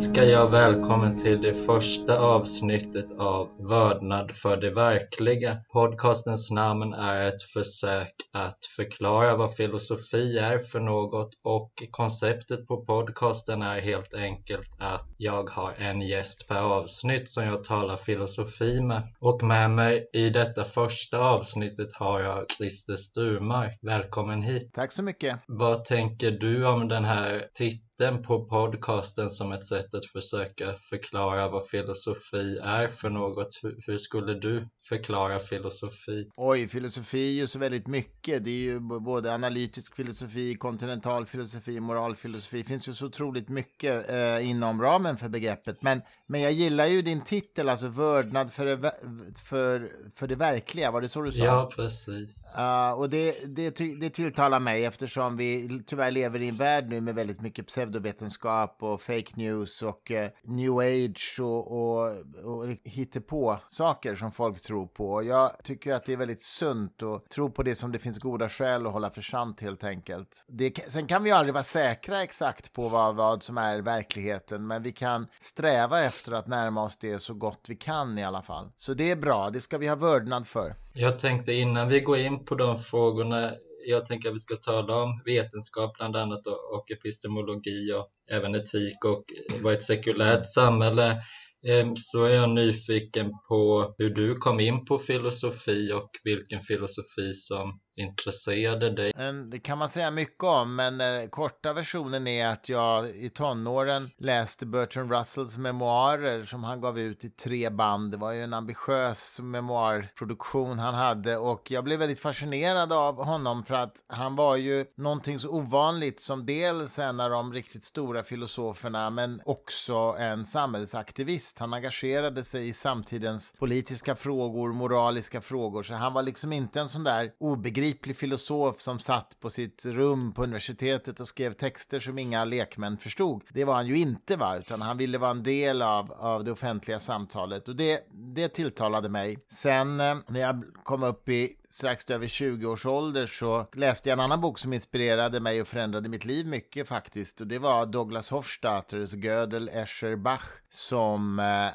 önskar jag välkommen till det första avsnittet av Vördnad för det verkliga. Podcastens namn är ett försök att förklara vad filosofi är för något och konceptet på podcasten är helt enkelt att jag har en gäst per avsnitt som jag talar filosofi med. Och med mig i detta första avsnittet har jag Christer Sturmar. Välkommen hit! Tack så mycket! Vad tänker du om den här titeln titeln på podcasten som ett sätt att försöka förklara vad filosofi är för något. Hur, skulle du förklara filosofi? Oj, filosofi är ju så väldigt mycket. Det är ju både analytisk filosofi, kontinental filosofi, moralfilosofi. Det finns ju så otroligt mycket eh, inom ramen för begreppet. Men, men jag gillar ju din titel, alltså vördnad för det, för, för det verkliga. Var det så du sa? Ja, precis. Uh, och det, det, det tilltalar mig eftersom vi tyvärr lever i en värld nu med väldigt mycket pseudo pseudovetenskap och fake news och eh, new age och, och, och hittepå saker som folk tror på. Jag tycker att det är väldigt sunt att tro på det som det finns goda skäl att hålla för sant helt enkelt. Det, sen kan vi aldrig vara säkra exakt på vad, vad som är verkligheten, men vi kan sträva efter att närma oss det så gott vi kan i alla fall. Så det är bra, det ska vi ha vördnad för. Jag tänkte innan vi går in på de frågorna jag tänker att vi ska tala om vetenskap bland annat och epistemologi och även etik och vad ett sekulärt samhälle Ehm, så är jag nyfiken på hur du kom in på filosofi och vilken filosofi som intresserade dig. Det kan man säga mycket om, men eh, korta versionen är att jag i tonåren läste Bertrand Russells memoarer som han gav ut i tre band. Det var ju en ambitiös memoarproduktion han hade och jag blev väldigt fascinerad av honom för att han var ju någonting så ovanligt som dels en av de riktigt stora filosoferna men också en samhällsaktivist. Han engagerade sig i samtidens politiska frågor, moraliska frågor. Så han var liksom inte en sån där obegriplig filosof som satt på sitt rum på universitetet och skrev texter som inga lekmän förstod. Det var han ju inte, va? utan han ville vara en del av, av det offentliga samtalet. Och det, det tilltalade mig. Sen eh, när jag kom upp i strax över 20 års ålder så läste jag en annan bok som inspirerade mig och förändrade mitt liv mycket faktiskt. Och det var Douglas Hofstadters Gödel, Escher, Bach som eh,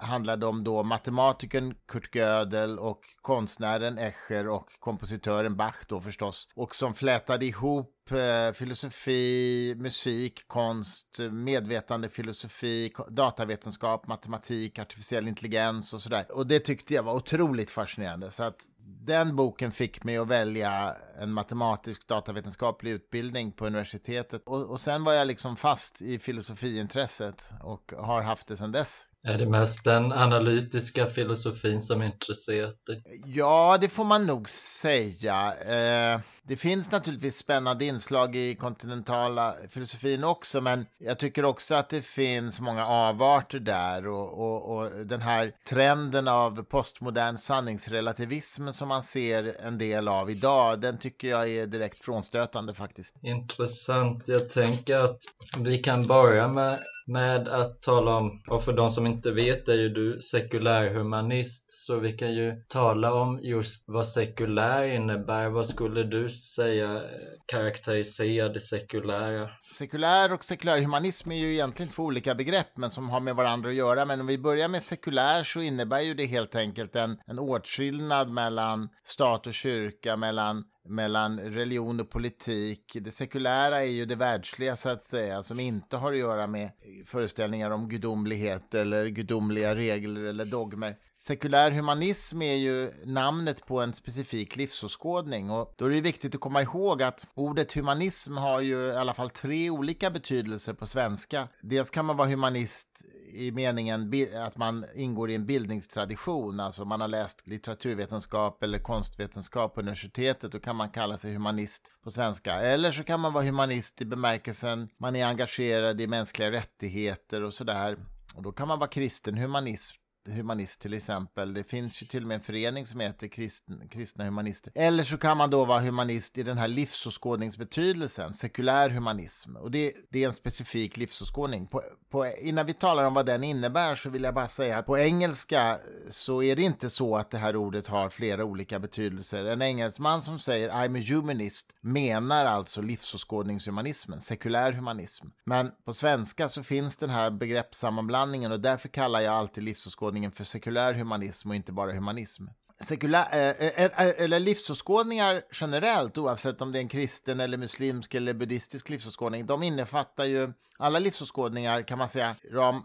handlade om då matematikern Kurt Gödel och konstnären Escher och kompositören Bach då förstås. Och som flätade ihop eh, filosofi, musik, konst, medvetande filosofi, datavetenskap, matematik, artificiell intelligens och sådär. Och det tyckte jag var otroligt fascinerande. Så att den boken fick mig att välja en matematisk datavetenskaplig utbildning på universitetet. Och, och sen var jag liksom fast i filosofiintresset och har haft det sedan dess. Är det mest den analytiska filosofin som intresserat dig? Ja, det får man nog säga. Eh, det finns naturligtvis spännande inslag i kontinentala filosofin också, men jag tycker också att det finns många avarter där och, och, och den här trenden av postmodern sanningsrelativism som man ser en del av idag, den tycker jag är direkt frånstötande faktiskt. Intressant. Jag tänker att vi kan börja med med att tala om, och för de som inte vet är ju du sekulärhumanist, så vi kan ju tala om just vad sekulär innebär. Vad skulle du säga eh, karaktärisera det sekulära? Sekulär och sekulär humanism är ju egentligen två olika begrepp, men som har med varandra att göra. Men om vi börjar med sekulär så innebär ju det helt enkelt en, en åtskillnad mellan stat och kyrka, mellan mellan religion och politik. Det sekulära är ju det världsliga så att säga, som inte har att göra med föreställningar om gudomlighet eller gudomliga regler eller dogmer. Sekulär humanism är ju namnet på en specifik livsåskådning och då är det viktigt att komma ihåg att ordet humanism har ju i alla fall tre olika betydelser på svenska. Dels kan man vara humanist i meningen att man ingår i en bildningstradition, alltså man har läst litteraturvetenskap eller konstvetenskap på universitetet, då kan man kalla sig humanist på svenska. Eller så kan man vara humanist i bemärkelsen man är engagerad i mänskliga rättigheter och sådär. Och då kan man vara kristen humanism humanist till exempel. Det finns ju till och med en förening som heter kristna, kristna humanister. Eller så kan man då vara humanist i den här livsåskådningsbetydelsen, sekulär humanism. Och det, det är en specifik livsåskådning. På, på, innan vi talar om vad den innebär så vill jag bara säga att på engelska så är det inte så att det här ordet har flera olika betydelser. En engelsman som säger I'm a humanist menar alltså livsåskådningshumanismen, sekulär humanism. Men på svenska så finns den här begreppssammanblandningen och därför kallar jag alltid livsåskådning livsåskådningen för sekulär humanism och inte bara humanism sekulär, eh, eh, eh, eller livsåskådningar generellt, oavsett om det är en kristen eller muslimsk eller buddhistisk livsåskådning, de innefattar ju alla livsåskådningar kan man säga ram,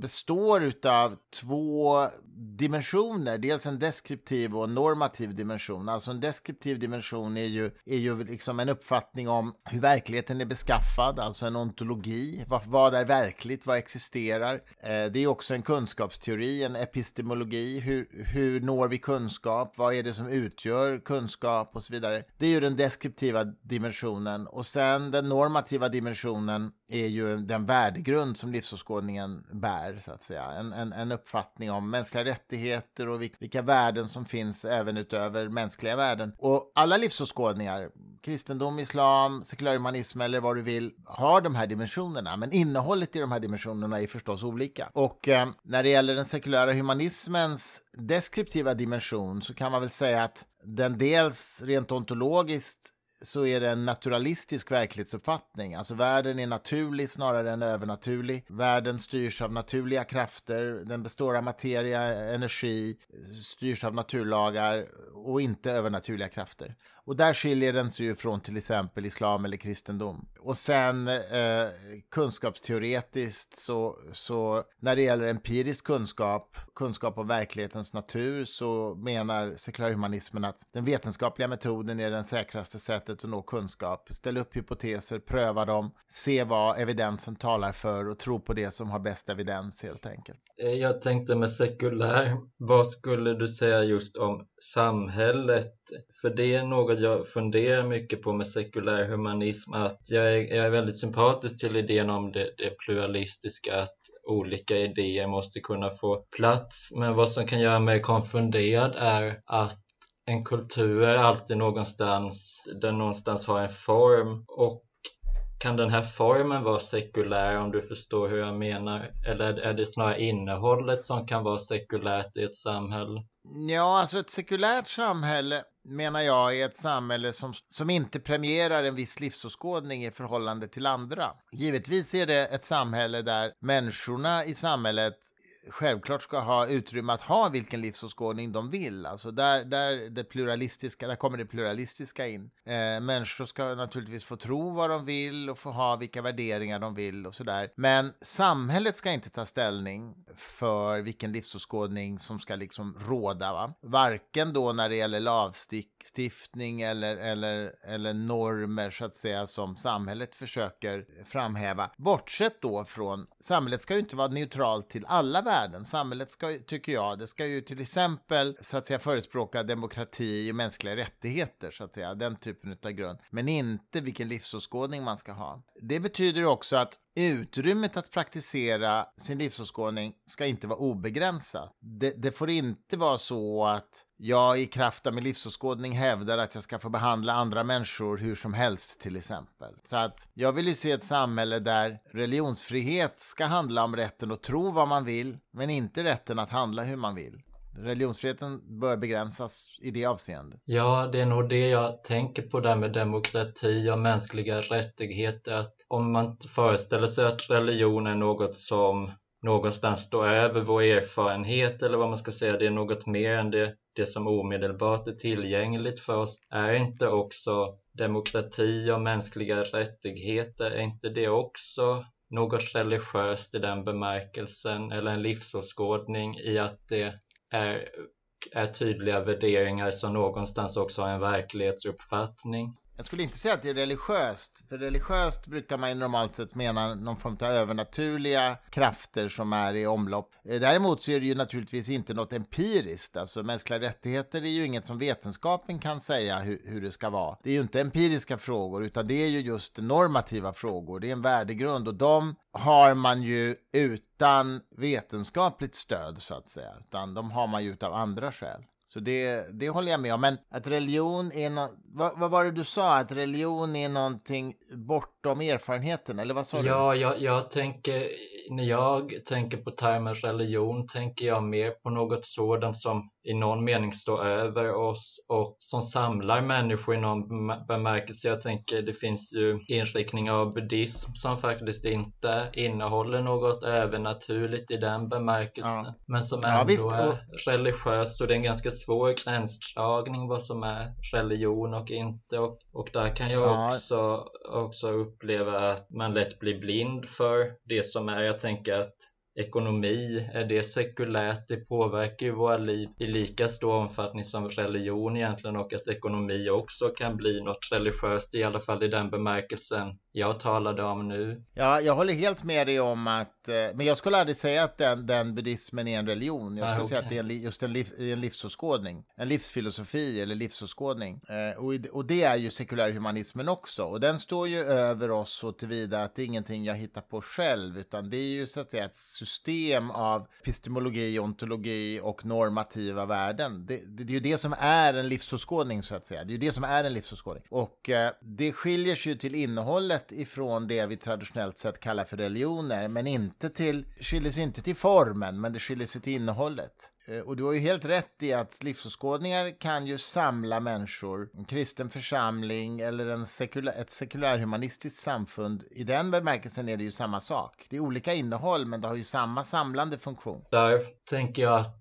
består av två dimensioner. Dels en deskriptiv och en normativ dimension. Alltså en deskriptiv dimension är ju, är ju liksom en uppfattning om hur verkligheten är beskaffad, alltså en ontologi. Vad, vad är verkligt? Vad existerar? Eh, det är också en kunskapsteori, en epistemologi. Hur, hur når vi kunskap? Vad är det som utgör kunskap och så vidare? Det är ju den deskriptiva dimensionen och sen den normativa dimensionen är ju den värdegrund som livsåskådningen bär, så att säga. En, en, en uppfattning om mänskliga rättigheter och vilka värden som finns även utöver mänskliga värden. Och alla livsåskådningar, kristendom, islam, sekulärhumanism eller vad du vill, har de här dimensionerna. Men innehållet i de här dimensionerna är förstås olika. Och eh, när det gäller den sekulära humanismens deskriptiva dimension så kan man väl säga att den dels rent ontologiskt så är det en naturalistisk verklighetsuppfattning. Alltså världen är naturlig snarare än övernaturlig. Världen styrs av naturliga krafter, den består av materia, energi, styrs av naturlagar och inte övernaturliga krafter. Och där skiljer den sig ju från till exempel islam eller kristendom. Och sen eh, kunskapsteoretiskt så, så när det gäller empirisk kunskap, kunskap om verklighetens natur, så menar sekulärhumanismen att den vetenskapliga metoden är den säkraste sättet att nå kunskap. Ställ upp hypoteser, pröva dem, se vad evidensen talar för och tro på det som har bäst evidens helt enkelt. Eh, jag tänkte med sekulär, vad skulle du säga just om samhället? För det är något jag funderar mycket på med sekulär humanism, att jag är, jag är väldigt sympatisk till idén om det, det pluralistiska, att olika idéer måste kunna få plats. Men vad som kan göra mig konfunderad är att en kultur är alltid någonstans, den någonstans har en form och kan den här formen vara sekulär om du förstår hur jag menar? Eller är det snarare innehållet som kan vara sekulärt i ett samhälle? Ja, alltså ett sekulärt samhälle menar jag är ett samhälle som, som inte premierar en viss livsåskådning i förhållande till andra. Givetvis är det ett samhälle där människorna i samhället självklart ska ha utrymme att ha vilken livsåskådning de vill. Alltså där, där, det pluralistiska, där kommer det pluralistiska in. Eh, människor ska naturligtvis få tro vad de vill och få ha vilka värderingar de vill och sådär. Men samhället ska inte ta ställning för vilken livsåskådning som ska liksom råda. Va? Varken då när det gäller lavstick lagstiftning eller, eller, eller normer så att säga som samhället försöker framhäva. Bortsett då från, samhället ska ju inte vara neutralt till alla värden. Samhället ska, tycker jag, det ska ju till exempel så att säga förespråka demokrati och mänskliga rättigheter, så att säga, den typen av grund. Men inte vilken livsåskådning man ska ha. Det betyder också att utrymmet att praktisera sin livsåskådning ska inte vara obegränsat. Det, det, får inte vara så att jag i kraft av min livsåskådning hävdar att jag ska få behandla andra människor hur som helst till exempel. Så att jag vill ju se ett samhälle där religionsfrihet ska handla om rätten att tro vad man vill, men inte rätten att handla hur man vill. Religionsfriheten bör begränsas i det avseendet. Ja, det är nog det jag tänker på där med demokrati och mänskliga rättigheter. Att om man föreställer sig att religion är något som någonstans står över vår erfarenhet eller vad man ska säga, det är något mer än det, det som omedelbart är tillgängligt för oss. Är inte också demokrati och mänskliga rättigheter, är inte det också något religiöst i den bemärkelsen eller en livsåskådning i att det är, är tydliga värderingar som någonstans också har en verklighetsuppfattning. Jag skulle inte säga att det är religiöst, för religiöst brukar man ju normalt sett mena någon form av övernaturliga krafter som är i omlopp. Eh, däremot så är det ju naturligtvis inte något empiriskt, alltså mänskliga rättigheter är ju inget som vetenskapen kan säga hur, hur det ska vara. Det är ju inte empiriska frågor, utan det är ju just normativa frågor, det är en värdegrund och de har man ju utan vetenskapligt stöd så att säga, utan de har man ju av andra skäl. Så det, det håller jag med om. Men att religion är no vad, vad var det du sa? Att religion är någonting bortom erfarenheten? Eller vad sa du? Ja, jag, jag tänker, när jag tänker på termen religion tänker jag mer på något sådant som i någon mening står över oss och som samlar människor i någon bemärkelse. Jag tänker det finns ju inriktning av buddhism som faktiskt inte innehåller något övernaturligt i den bemärkelsen. Ja. Men som ändå ja, visst. är religiöst och det är en ganska svår gränsdragning vad som är religion och inte. Och, och där kan jag ja. också, också uppleva att man lätt blir blind för det som är. Jag tänker att ekonomi, är det sekulärt? Det påverkar ju våra liv i lika stor omfattning som religion egentligen och att ekonomi också kan bli något religiöst, i alla fall i den bemärkelsen jag talade om nu. Ja, jag håller helt med dig om att, eh, men jag skulle aldrig säga att den, den buddhismen är en religion. Jag skulle ah, okay. säga att det är just en, liv, en livsåskådning, en livsfilosofi eller livsåskådning. Eh, och, och det är ju sekulärhumanismen också. Och den står ju över oss så tillvida att det är ingenting jag hittar på själv, utan det är ju så att säga ett system av epistemologi, ontologi och normativa värden. Det, det, det är ju det som är en livsåskådning så att säga. Det är ju det som är en livsåskådning. Och eh, det skiljer sig ju till innehållet ifrån det vi traditionellt sett kallar för religioner, men inte till, skiljer sig inte till formen, men det skiljer sig till innehållet. Eh, och du har ju helt rätt i att livsåskådningar kan ju samla människor. En kristen församling eller en sekula, ett sekulärhumanistiskt samfund. I den bemärkelsen är det ju samma sak. Det är olika innehåll, men det har ju samma samlande funktion. Där tänker jag att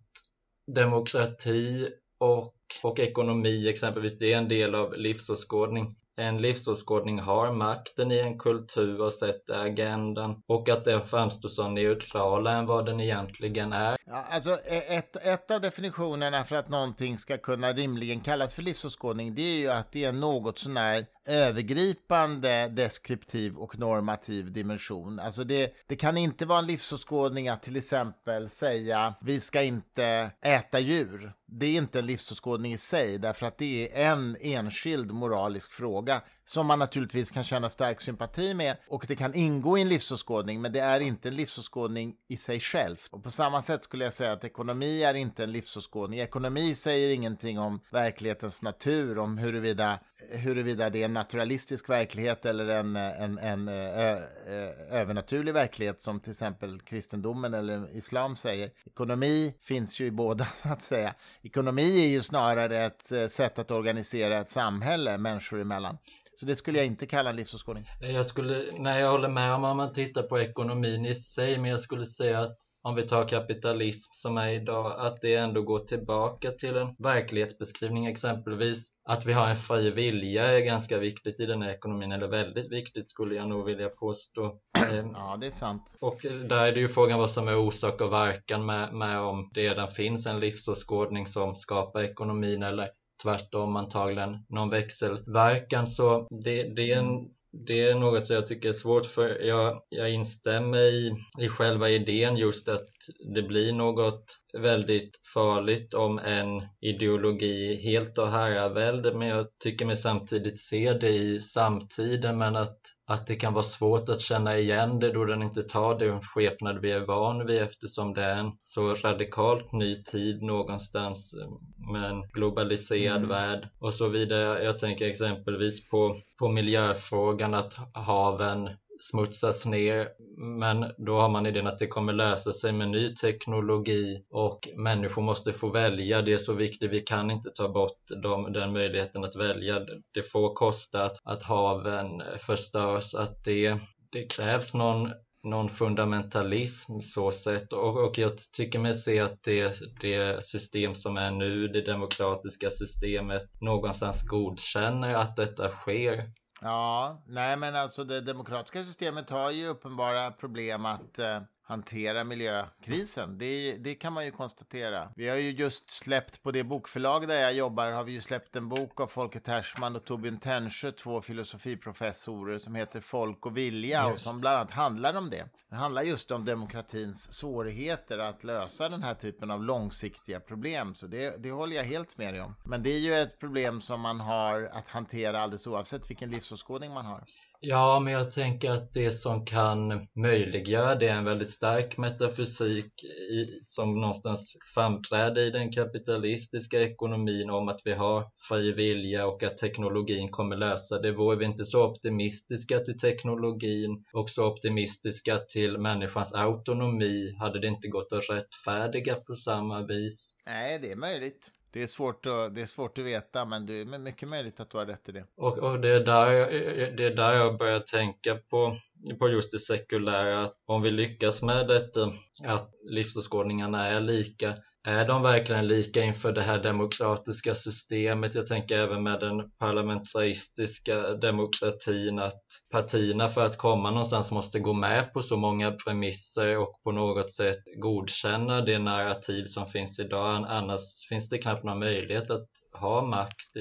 demokrati och, och ekonomi exempelvis, det är en del av livsåskådning en livsåskådning har makten i en kultur och sätter agendan och att den framstår som neutralare än vad den egentligen är. Ja, alltså e- ett, ett av definitionerna för att någonting ska kunna rimligen kallas för livsåskådning det är ju att det är något sånär övergripande deskriptiv och normativ dimension. Alltså det, det kan inte vara en livsåskådning att till exempel säga vi ska inte äta djur. Det är inte en livsåskådning i sig därför att det är en enskild moralisk fråga som man naturligtvis kan känna stark sympati med och det kan ingå i en livsåskådning men det är inte en livsåskådning i sig själv. Och på samma sätt skulle jag säga att ekonomi är inte en livsåskådning. Ekonomi säger ingenting om verklighetens natur, om huruvida, huruvida det är en naturalistisk verklighet eller en, en, en ö, ö, övernaturlig verklighet som till exempel kristendomen eller islam säger. Ekonomi finns ju i båda så att säga. Ekonomi är ju snarare ett eh, sätt att organisera ett samhälle människor emellan. Så det skulle jag inte kalla en livsåskådning. Jag skulle, nej, jag håller med om om man tittar på ekonomin i sig, men jag skulle säga att om vi tar kapitalism som är idag, att det ändå går tillbaka till en verklighetsbeskrivning exempelvis. Att vi har en fri vilja är ganska viktigt i den här ekonomin, eller väldigt viktigt skulle jag nog vilja påstå. Ehm, ja, det är sant. Och där är det ju frågan vad som är orsak och verkan med, med om det redan finns en livsåskådning som skapar ekonomin eller tvärtom antagligen någon växelverkan. Så det, det, är en, det är något som jag tycker är svårt för jag, jag instämmer i, i själva idén just att det blir något väldigt farligt om en ideologi helt och herravälde men jag tycker mig samtidigt se det i samtiden men att att det kan vara svårt att känna igen det då den inte tar den skepnad vi är van vid eftersom det är en så radikalt ny tid någonstans med en globaliserad mm. värld och så vidare. Jag tänker exempelvis på, på miljöfrågan att haven smutsas ner. Men då har man idén att det kommer lösa sig med ny teknologi och människor måste få välja. Det är så viktigt. Vi kan inte ta bort dem, den möjligheten att välja. Det får kosta att, att haven förstörs, att det, det krävs någon någon fundamentalism så sett och, och jag tycker mig se att det, det system som är nu, det demokratiska systemet, någonstans godkänner att detta sker. Ja, nej men alltså det demokratiska systemet har ju uppenbara problem att eh, hantera miljökrisen. Det, det kan man ju konstatera. Vi har ju just släppt på det bokförlag där jag jobbar har vi ju släppt en bok av Folke Tersman och Torbjörn Tännsjö, två filosofiprofessorer som heter Folk och vilja just. och som bland annat handlar om det. Det handlar just om demokratins svårigheter att lösa den här typen av långsiktiga problem. Så det, det håller jag helt med dig om. Men det är ju ett problem som man har att hantera alldeles oavsett vilken livsåskådning man har. Ja, men jag tänker att det som kan möjliggöra det är en väldigt stark metafysik i, som någonstans framträder i den kapitalistiska ekonomin om att vi har fri vilja och att teknologin kommer lösa det. Vore vi inte så optimistiska till teknologin och så optimistiska till människans autonomi hade det inte gått att rättfärdiga på samma vis. Nej, det är möjligt. Det är, svårt att, det är svårt att veta, men det är mycket möjligt att du har rätt i det. Och, och det, är där, det är där jag börjar tänka på, på just det sekulära. Att om vi lyckas med detta, att livsåskådningarna är lika, är de verkligen lika inför det här demokratiska systemet? Jag tänker även med den parlamentaristiska demokratin att partierna för att komma någonstans måste gå med på så många premisser och på något sätt godkänna det narrativ som finns idag. Annars finns det knappt någon möjlighet att ha makt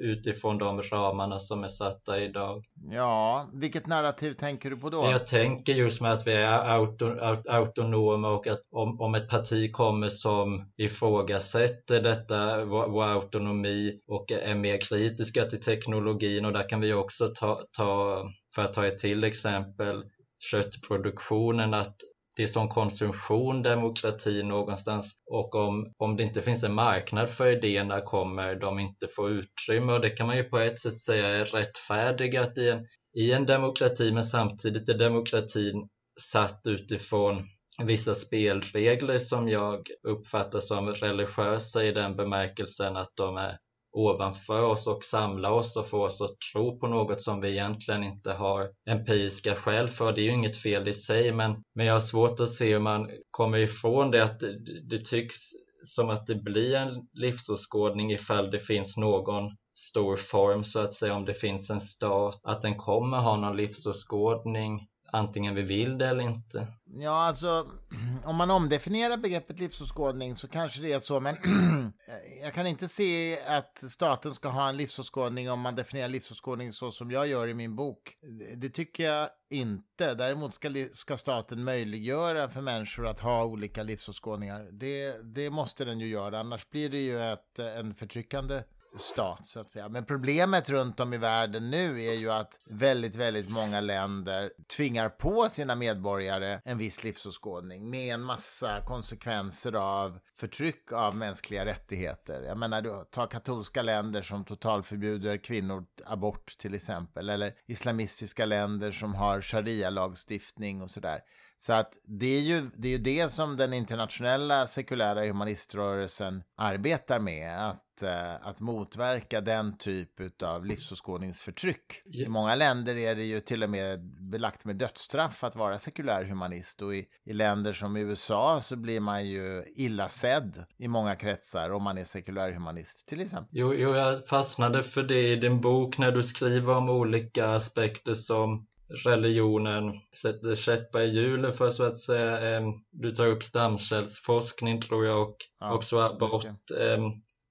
utifrån de ramarna som är satta idag. Ja, vilket narrativ tänker du på då? Jag tänker just med att vi är auto, autonoma och att om, om ett parti kommer som ifrågasätter detta, vår, vår autonomi och är mer kritiska till teknologin och där kan vi också ta, ta för att ta ett till exempel, köttproduktionen, att det är som konsumtion demokrati någonstans. Och om, om det inte finns en marknad för idéerna kommer de inte få utrymme. Och det kan man ju på ett sätt säga är rättfärdigat i en, i en demokrati men samtidigt är demokratin satt utifrån vissa spelregler som jag uppfattar som religiösa i den bemärkelsen att de är ovanför oss och samla oss och få oss att tro på något som vi egentligen inte har empiriska skäl för. Det är ju inget fel i sig, men, men jag har svårt att se hur man kommer ifrån det att det, det tycks som att det blir en livsåskådning ifall det finns någon stor form så att säga, om det finns en stat, att den kommer ha någon livsåskådning antingen vi vill det eller inte. Ja, alltså om man omdefinierar begreppet livsåskådning så kanske det är så, men eh, jag kan inte se att staten ska ha en livsåskådning om man definierar livsåskådning så som jag gör i min bok. Det tycker jag inte. Däremot ska, ska staten möjliggöra för människor att ha olika livsåskådningar. Det, det måste den ju göra, annars blir det ju ett, en förtryckande stat så att säga. Men problemet runt om i världen nu är ju att väldigt, väldigt många länder tvingar på sina medborgare en viss livsåskådning med en massa konsekvenser av förtryck av mänskliga rättigheter. Jag menar, ta katolska länder som totalförbjuder kvinnor abort till exempel, eller islamistiska länder som har sharia-lagstiftning och sådär. Så att det är, ju, det är ju det som den internationella sekulära humaniströrelsen arbetar med. Att, eh, att motverka den typ av livsåskådningsförtryck. I många länder är det ju till och med belagt med dödsstraff att vara sekulär humanist. Och i, i länder som USA så blir man ju illa sedd i många kretsar om man är sekulär humanist till exempel. Jo, jo, jag fastnade för det i din bok när du skriver om olika aspekter som religionen sätter käppar i hjulet för så att säga. Du tar upp stamcellsforskning tror jag och ja, också abort.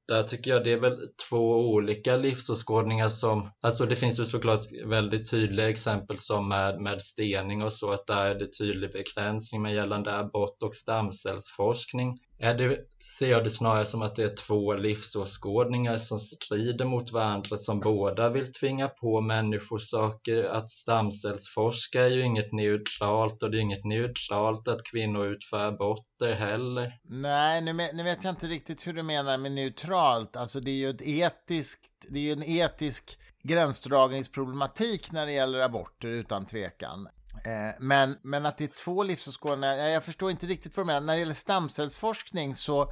Där tycker jag det är väl två olika livsåskådningar som, alltså det finns ju såklart väldigt tydliga exempel som med, med stening och så, att där är det tydlig begränsning med gällande abort och stamcellsforskning det, ser jag det snarare som att det är två livsåskådningar som strider mot varandra, som båda vill tvinga på människor saker. Att stamcellsforska är ju inget neutralt och det är inget neutralt att kvinnor utför aborter heller. Nej, nu, nu vet jag inte riktigt hur du menar med neutralt. Alltså det är ju ett etiskt, det är ju en etisk gränsdragningsproblematik när det gäller aborter utan tvekan. Eh, men, men att det är två livsåskådningar, jag förstår inte riktigt vad du menar. När det gäller stamcellsforskning så,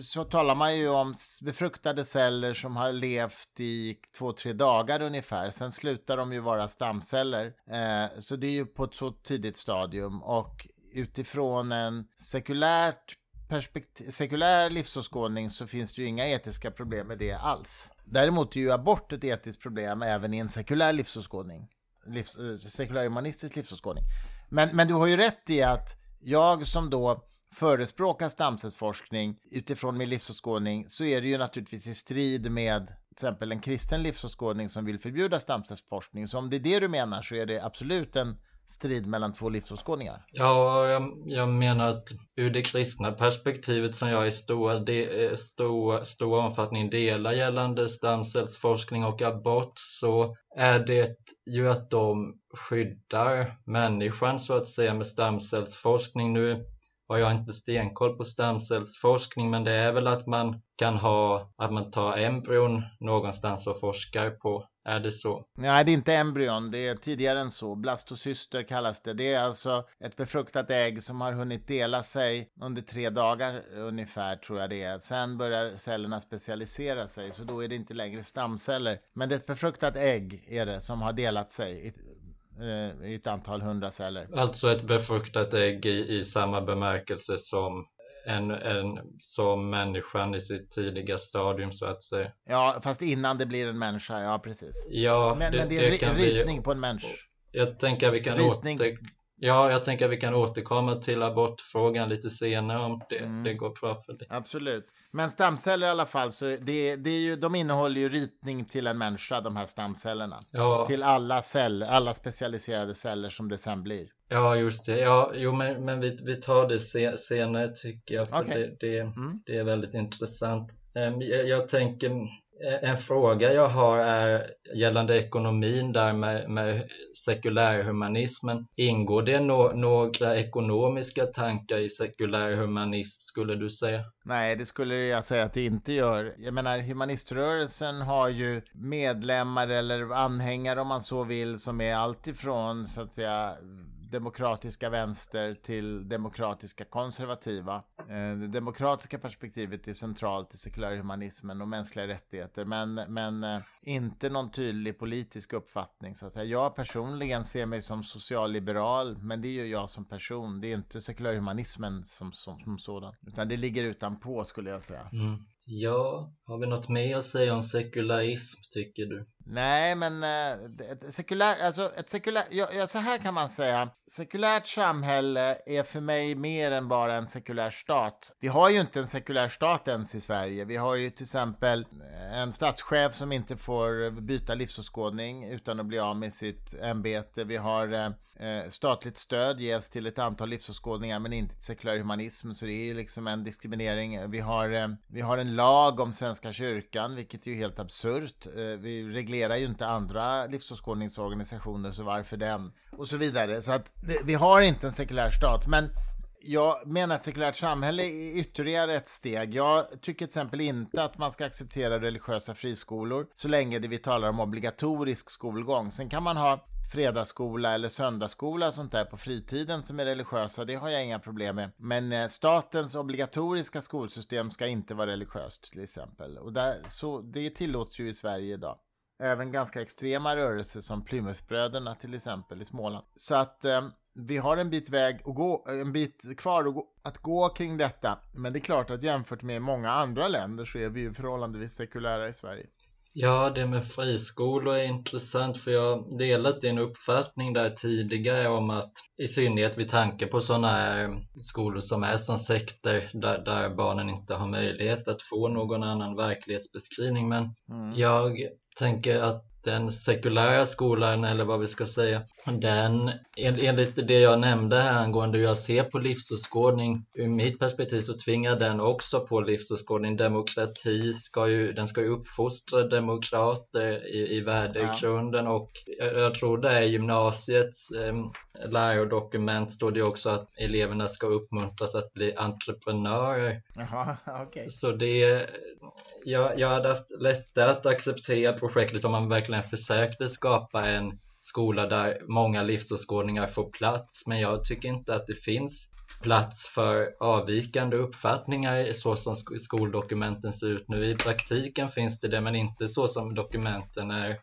så talar man ju om befruktade celler som har levt i två, tre dagar ungefär. Sen slutar de ju vara stamceller. Eh, så det är ju på ett så tidigt stadium. Och utifrån en sekulärt sekulär livsåskådning så finns det ju inga etiska problem med det alls. Däremot är ju abort ett etiskt problem även i en sekulär livsåskådning livs, eh, sekulär humanistisk livsåskådning. Men, men du har ju rätt i att jag som då förespråkar stamcellsforskning utifrån min livsåskådning så är det ju naturligtvis i strid med till exempel en kristen livsåskådning som vill förbjuda stamcellsforskning. Så om det är det du menar så är det absolut en strid mellan två livsåskådningar. Ja, jag, jag, menar att ur det kristna perspektivet som jag i stor, de, eh, stor, stor omfattning delar gällande stamcellsforskning och abort så är det ju att de skyddar människan så att säga med stamcellsforskning. Nu har jag inte stenkoll på stamcellsforskning men det är väl att man kan ha, att man tar embryon någonstans och forskar på. Är det så? Nej, det är inte embryon, det är tidigare än så. Blastocyster kallas det. Det är alltså ett befruktat ägg som har hunnit dela sig under tre dagar ungefär, tror jag det är. Sen börjar cellerna specialisera sig, så då är det inte längre stamceller. Men det är ett befruktat ägg är det som har delat sig Eh, i ett antal hundra celler. Alltså ett befruktat ägg i, i samma bemärkelse som en, en, som människan i sitt tidiga stadium så att säga. Ja, fast innan det blir en människa, ja precis. Ja, men det, men det är en ritning vi, på en människa. Jag tänker att vi kan ritning. åter, Ja, jag tänker att vi kan återkomma till abortfrågan lite senare om det, mm. det går bra för dig. Absolut. Men stamceller i alla fall, så det, det är ju, de innehåller ju ritning till en människa, de här stamcellerna. Ja. Till alla celler, alla specialiserade celler som det sen blir. Ja, just det. Ja, jo, men, men vi, vi tar det se, senare tycker jag, för okay. det, det, mm. det är väldigt intressant. Um, jag, jag tänker Eh, en fråga jag har är gällande ekonomin där med, med sekulärhumanismen. Ingår det no några ekonomiska tankar i sekulärhumanism skulle du säga? Nej, det skulle jag säga att det inte gör. Jag menar, humaniströrelsen har ju medlemmar eller anhängare om man så vill som är alltifrån så att säga demokratiska vänster till demokratiska konservativa. Eh, det demokratiska perspektivet är centralt i sekulärhumanismen och mänskliga rättigheter, men, men eh, inte någon tydlig politisk uppfattning. Så att. Jag personligen ser mig som socialliberal, men det är ju jag som person. Det är inte sekulärhumanismen som, som, som sådan, utan det ligger utanpå skulle jag säga. Mm. Ja, har vi något mer att säga om sekularism tycker du? Nej, men eh, ett sekulärt, alltså ett sekulärt, ja, ja, så här kan man säga. Sekulärt samhälle är för mig mer än bara en sekulär stat. Vi har ju inte en sekulär stat ens i Sverige. Vi har ju till exempel eh, en statschef som inte får byta livsåskådning utan att bli av med sitt ämbete. Vi har eh, eh, statligt stöd ges till ett antal livsåskådningar men inte till sekulär humanism, så det är ju liksom en diskriminering. Vi har, eh, vi har en lag om Svenska kyrkan, vilket är ju helt absurt. Eh, vi reglerar ju inte andra livsåskådningsorganisationer, så varför den? Och så vidare. Så att vi har inte en sekulär stat, men jag menar att sekulärt samhälle är ytterligare ett steg. Jag tycker till exempel inte att man ska acceptera religiösa friskolor så länge det vi talar om obligatorisk skolgång. Sen kan man ha fredagsskola eller söndagsskola och sånt där på fritiden som är religiösa, det har jag inga problem med. Men eh, statens obligatoriska skolsystem ska inte vara religiöst till exempel. Och där, så, det tillåts ju i Sverige idag. Även ganska extrema rörelser som Plymouthbröderna till exempel i Småland. Så att eh, vi har en bit väg att gå, eh, en bit kvar att gå, att gå kring detta. Men det är klart att jämfört med många andra länder så är vi ju förhållandevis sekulära i Sverige. Ja, det med friskolor är intressant för jag delat din uppfattning där tidigare om att i synnerhet vid tanke på sådana här skolor som är som sekter där, där barnen inte har möjlighet att få någon annan verklighetsbeskrivning. Men mm. jag tänker att den sekulära skolan, eller vad vi ska säga, den, enligt det jag nämnde här angående hur jag ser på livsåskådning, ur mitt perspektiv så tvingar den också på livsåskådning. Demokrati ska ju, den ska ju uppfostra demokrater i, i värdegrunden ja. och jag, tror det är gymnasiets eh, lärodokument står det också att eleverna ska uppmuntras att bli entreprenörer. Jaha, okay. Så det, jag, jag hade haft lättare att acceptera projektet om man verkligen försökte skapa en skola där många livsåskådningar får plats, men jag tycker inte att det finns plats för avvikande uppfattningar så som skoldokumenten ser ut nu. I praktiken finns det det, men inte så som dokumenten är,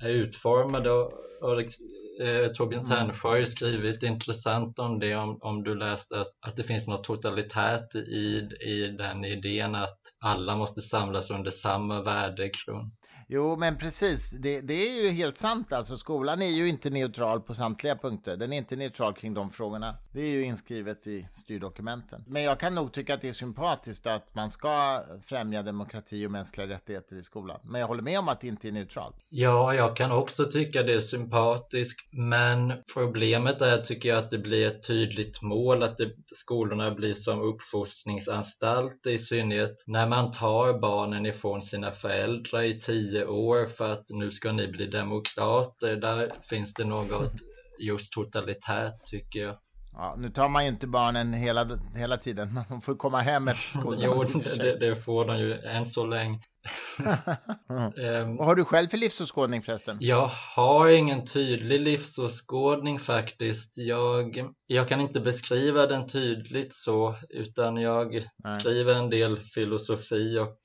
är utformade. Och, och eh, Torbjörn mm. Tännsjö har ju skrivit intressant om det, om, om du läste att, att det finns något totalitärt i, i den idén att alla måste samlas under samma värdegrund. Jo, men precis. Det, det, är ju helt sant. Alltså, skolan är ju inte neutral på samtliga punkter. Den är inte neutral kring de frågorna. Det är ju inskrivet i styrdokumenten. Men jag kan nog tycka att det är sympatiskt att man ska främja demokrati och mänskliga rättigheter i skolan. Men jag håller med om att det inte är neutralt. Ja, jag kan också tycka det är sympatiskt. Men problemet är, tycker jag, att det blir ett tydligt mål att det, skolorna blir som uppfostringsanstalter i synnerhet när man tar barnen ifrån sina föräldrar i tio år för att nu ska ni bli demokrater. Där finns det något just totalitärt tycker jag. Ja, nu tar man ju inte barnen hela, hela tiden, man får komma hem efter skolan. jo, det, det, får de ju än så länge. Um, Vad har du själv för livsåskådning förresten? Jag har ingen tydlig livsåskådning faktiskt. Jag, jag kan inte beskriva den tydligt så, utan jag Nej. skriver en del filosofi och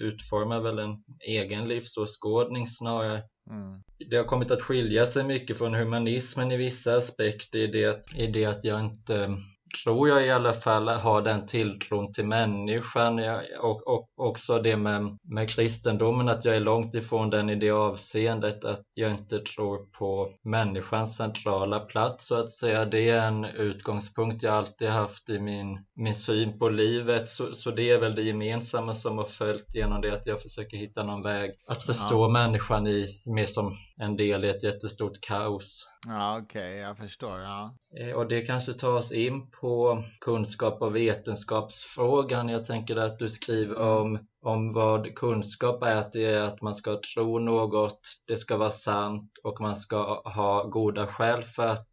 utformar väl en egen livsåskådning snarare. Mm. Det har kommit att skilja sig mycket från humanismen i vissa aspekter i det, i det att jag inte tror jag i alla fall har den tilltron till människan och, och också det med, med kristendomen att jag är långt ifrån den i det avseendet att jag inte tror på människans centrala plats så att säga. Det är en utgångspunkt jag alltid haft i min, min syn på livet så, så det är väl det gemensamma som har följt genom det att jag försöker hitta någon väg att förstå ja. människan i mer som en del i ett jättestort kaos. Ja, okej, okay, jag förstår. Ja. Eh, och det kanske tas in på kunskap och vetenskapsfrågan. Jag tänker att du skriver om, om vad kunskap är, att det är att man ska tro något, det ska vara sant och man ska ha goda skäl för att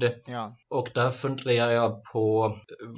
det. Ja. Och där funderar jag på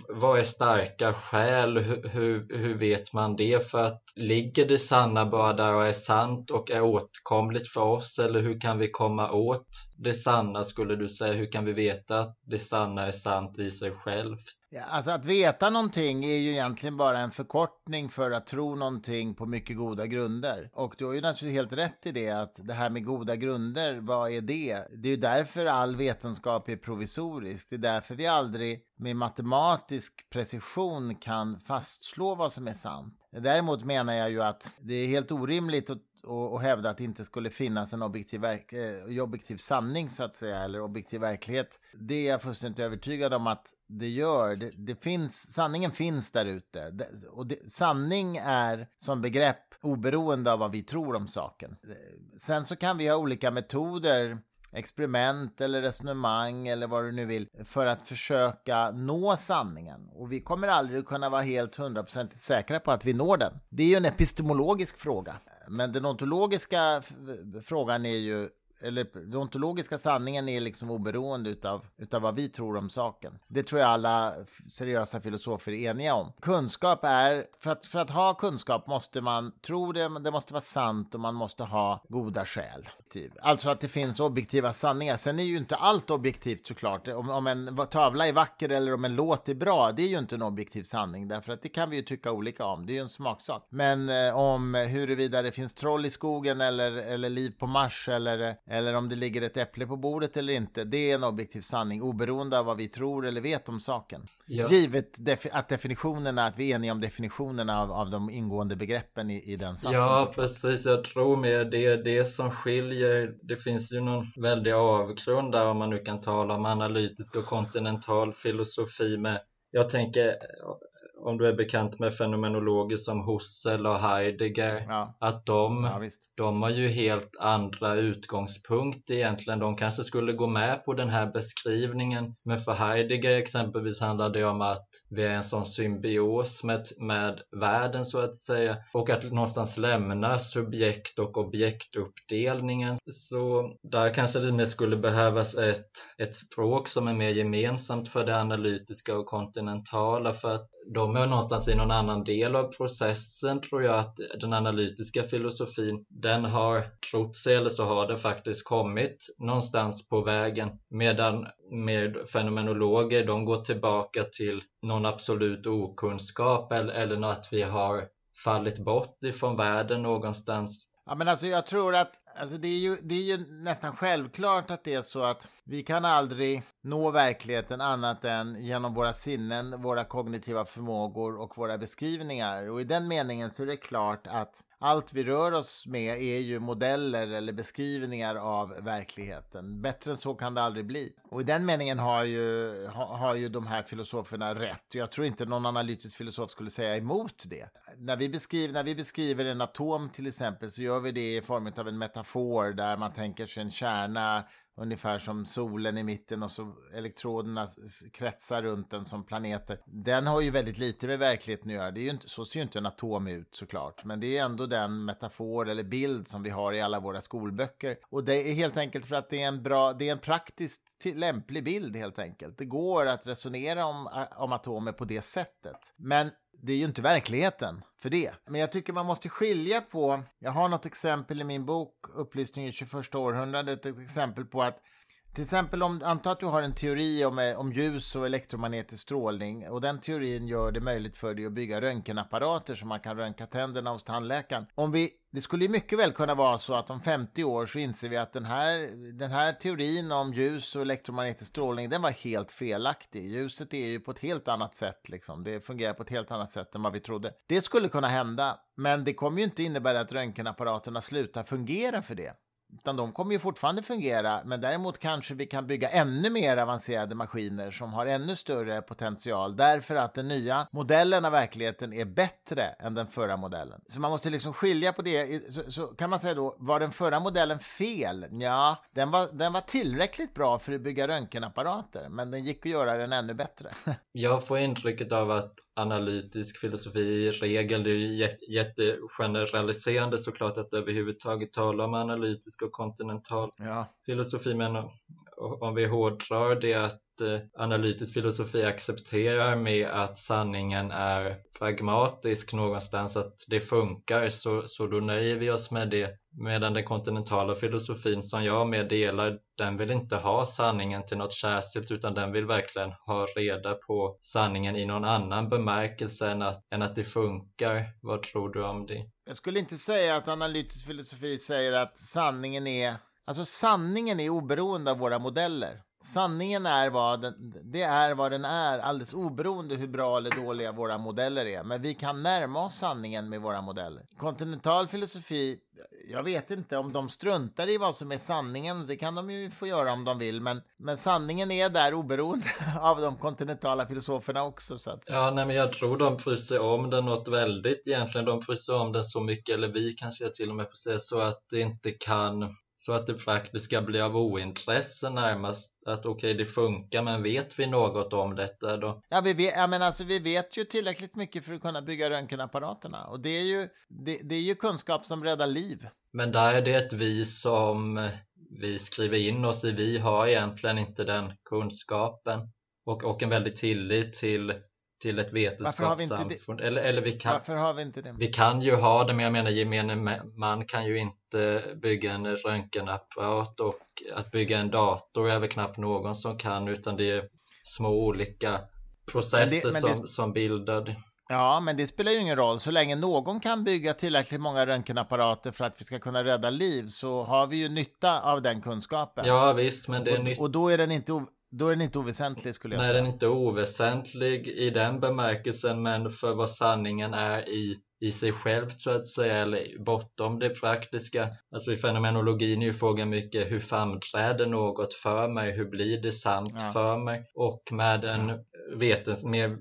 vad är starka skäl? Hur, hur, hur, vet man det? För att ligger det sanna bara där och är sant och är åtkomligt för oss? Eller hur kan vi komma åt det sanna skulle du säga? Hur kan vi veta att det sanna är sant i sig självt? Ja, alltså att veta någonting är ju egentligen bara en förkortning för att tro någonting på mycket goda grunder. Och du har ju naturligtvis helt rätt i det att det här med goda grunder, vad är det? Det är ju därför all vetenskap är provisorisk. Det är därför vi aldrig med matematisk precision kan fastslå vad som är sant. Däremot menar jag ju att det är helt orimligt att och, och hävda att det inte skulle finnas en objektiv, verk, eh, objektiv sanning så att säga, eller objektiv verklighet. Det är jag fullständigt övertygad om att det gör. Det, det finns, sanningen finns där ute. Och det, sanning är som begrepp oberoende av vad vi tror om saken. Sen så kan vi ha olika metoder experiment eller resonemang eller vad du nu vill för att försöka nå sanningen. Och vi kommer aldrig kunna vara helt hundraprocentigt säkra på att vi når den. Det är ju en epistemologisk fråga. Men den ontologiska frågan är ju eller den ontologiska sanningen är liksom oberoende utav, utav vad vi tror om saken. Det tror jag alla seriösa filosofer är eniga om. Kunskap är, för att, för att ha kunskap måste man tro det, det måste vara sant och man måste ha goda skäl. Alltså att det finns objektiva sanningar. Sen är ju inte allt objektivt såklart. Om, om en tavla är vacker eller om en låt är bra, det är ju inte en objektiv sanning därför att det kan vi ju tycka olika om. Det är ju en smaksak. Men eh, om huruvida det finns troll i skogen eller, eller liv på Mars eller eller om det ligger ett äpple på bordet eller inte, det är en objektiv sanning oberoende av vad vi tror eller vet om saken. Ja. Givet att definitionerna, att vi är eniga om definitionerna av, av de ingående begreppen i, i den satsen. Ja, precis. Jag tror med det är det som skiljer. Det finns ju någon väldig avgrund där om man nu kan tala om analytisk och kontinental filosofi med jag tänker om du är bekant med fenomenologer som Husserl och Heidegger, ja. att de, ja, de har ju helt andra utgångspunkt egentligen. De kanske skulle gå med på den här beskrivningen, men för Heidegger exempelvis handlar det om att vi är en sån symbios med, med världen så att säga och att någonstans lämna subjekt och objektuppdelningen. Så där kanske det mer skulle behövas ett, ett språk som är mer gemensamt för det analytiska och kontinentala för att de är någonstans i någon annan del av processen tror jag att den analytiska filosofin den har trott sig eller så har den faktiskt kommit någonstans på vägen. Medan med fenomenologer de går tillbaka till någon absolut okunskap eller, eller att vi har fallit bort ifrån världen någonstans. Ja, men alltså jag tror att Alltså det är, ju, det är ju nästan självklart att det är så att vi kan aldrig nå verkligheten annat än genom våra sinnen, våra kognitiva förmågor och våra beskrivningar. Och i den meningen så är det klart att allt vi rör oss med är ju modeller eller beskrivningar av verkligheten. Bättre än så kan det aldrig bli. Och i den meningen har ju, har ju de här filosoferna rätt. Jag tror inte någon analytisk filosof skulle säga emot det. När vi, beskriver, när vi beskriver en atom till exempel så gör vi det i form av en metafor där man tänker sig en kärna ungefär som solen i mitten och så elektroderna kretsar runt den som planeter. Den har ju väldigt lite med verkligheten att göra. Det är ju inte, så ser ju inte en atom ut såklart, men det är ändå den metafor eller bild som vi har i alla våra skolböcker. Och det är helt enkelt för att det är en bra, det är en praktiskt lämplig bild helt enkelt. Det går att resonera om, om atomer på det sättet. Men det är ju inte verkligheten för det. Men jag tycker man måste skilja på, jag har något exempel i min bok Upplysning i 21 århundradet, ett exempel på att till exempel om, anta att du har en teori om, eh, om ljus och elektromagnetisk strålning och den teorin gör det möjligt för dig att bygga röntgenapparater så man kan röntga tänderna hos tandläkaren. Om vi, det skulle mycket väl kunna vara så att om 50 år så inser vi att den här, den här teorin om ljus och elektromagnetisk strålning den var helt felaktig. Ljuset är ju på ett helt annat sätt, liksom. det fungerar på ett helt annat sätt än vad vi trodde. Det skulle kunna hända, men det kommer ju inte innebära att röntgenapparaterna slutar fungera för det. Utan de kommer ju fortfarande fungera, men däremot kanske vi kan bygga ännu mer avancerade maskiner som har ännu större potential därför att den nya modellen av verkligheten är bättre än den förra modellen. Så man måste liksom skilja på det. Så, så kan man säga då, var den förra modellen fel? Ja, den var, den var tillräckligt bra för att bygga röntgenapparater, men den gick att göra den ännu bättre. Jag får intrycket av att analytisk filosofi i regel. Det är ju jättegeneraliserande såklart att överhuvudtaget tala om analytisk och kontinental ja. filosofi. Men om vi hårdrar det att Eh, analytisk filosofi accepterar med att sanningen är pragmatisk någonstans, att det funkar, så, så då nöjer vi oss med det. Medan den kontinentala filosofin som jag med delar, den vill inte ha sanningen till något särskilt utan den vill verkligen ha reda på sanningen i någon annan bemärkelse än att, än att det funkar. Vad tror du om det? Jag skulle inte säga att analytisk filosofi säger att sanningen är Alltså sanningen är oberoende av våra modeller. Sanningen är vad den, det är vad den är, alldeles oberoende hur bra eller dåliga våra modeller är. Men vi kan närma oss sanningen med våra modeller. Kontinental filosofi, jag vet inte om de struntar i vad som är sanningen, det kan de ju få göra om de vill, men, men sanningen är där oberoende av de kontinentala filosoferna också. Så att Ja, nej, men jag tror de bryr sig om den något väldigt egentligen. De bryr sig om den så mycket, eller vi kanske till och med får säga så att det inte kan så att det praktiska blir av ointresse närmast. Att okej, okay, det funkar, men vet vi något om detta då? Ja, vi vet, ja, men alltså, vi vet ju tillräckligt mycket för att kunna bygga röntgenapparaterna. Och det är, ju, det, det är ju kunskap som räddar liv. Men där är det ett vi som vi skriver in oss i. Vi har egentligen inte den kunskapen. Och, och en väldig tillit till till ett vetenskapssamfund. Eller, eller vi kan, Varför har vi inte det? Vi kan ju ha det, men jag menar gemene man kan ju inte bygga en röntgenapparat och att bygga en dator är väl knappt någon som kan utan det är små olika processer men det, men som, det... som bildar Ja, men det spelar ju ingen roll. Så länge någon kan bygga tillräckligt många röntgenapparater för att vi ska kunna rädda liv så har vi ju nytta av den kunskapen. Ja, visst, men det är och, och då är den inte då är den inte oväsentlig skulle jag Nej, säga. den är inte oväsentlig i den bemärkelsen, men för vad sanningen är i, i sig självt så att säga, eller bortom det praktiska. Alltså i fenomenologin är ju frågan mycket hur framträder något för mig? Hur blir det sant ja. för mig? Och med en vetens, med,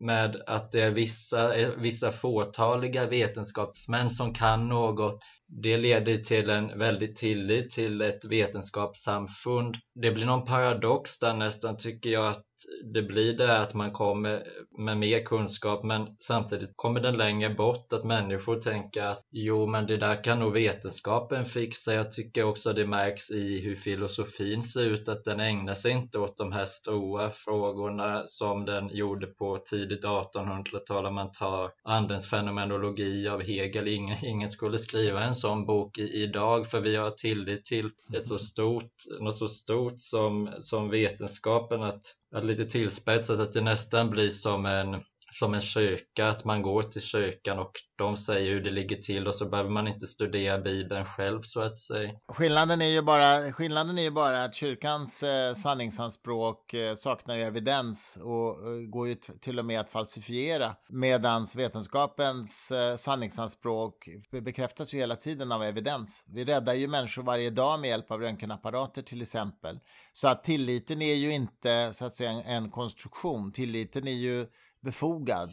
med att det är vissa, vissa fåtaliga vetenskapsmän som kan något det leder till en väldig tillit till ett vetenskapssamfund. Det blir någon paradox där nästan tycker jag att det blir det att man kommer med mer kunskap men samtidigt kommer den längre bort att människor tänker att jo men det där kan nog vetenskapen fixa. Jag tycker också det märks i hur filosofin ser ut att den ägnar sig inte åt de här stora frågorna som den gjorde på tidigt 1800-tal om man tar andens fenomenologi av Hegel. Ingen, ingen skulle skriva en sån bok i, idag för vi har tillit till ett så stort, något så stort som, som vetenskapen att, att lite tillspetsat att det nästan blir som en som en kyrka, att man går till kyrkan och de säger hur det ligger till och så behöver man inte studera Bibeln själv så att säga. Skillnaden är ju bara, skillnaden är ju bara att kyrkans eh, sanningsanspråk eh, saknar ju evidens och eh, går ju till och med att falsifiera medans vetenskapens eh, sanningsanspråk bekräftas ju hela tiden av evidens. Vi räddar ju människor varje dag med hjälp av röntgenapparater till exempel. Så att tilliten är ju inte så att säga en, en konstruktion, tilliten är ju befogad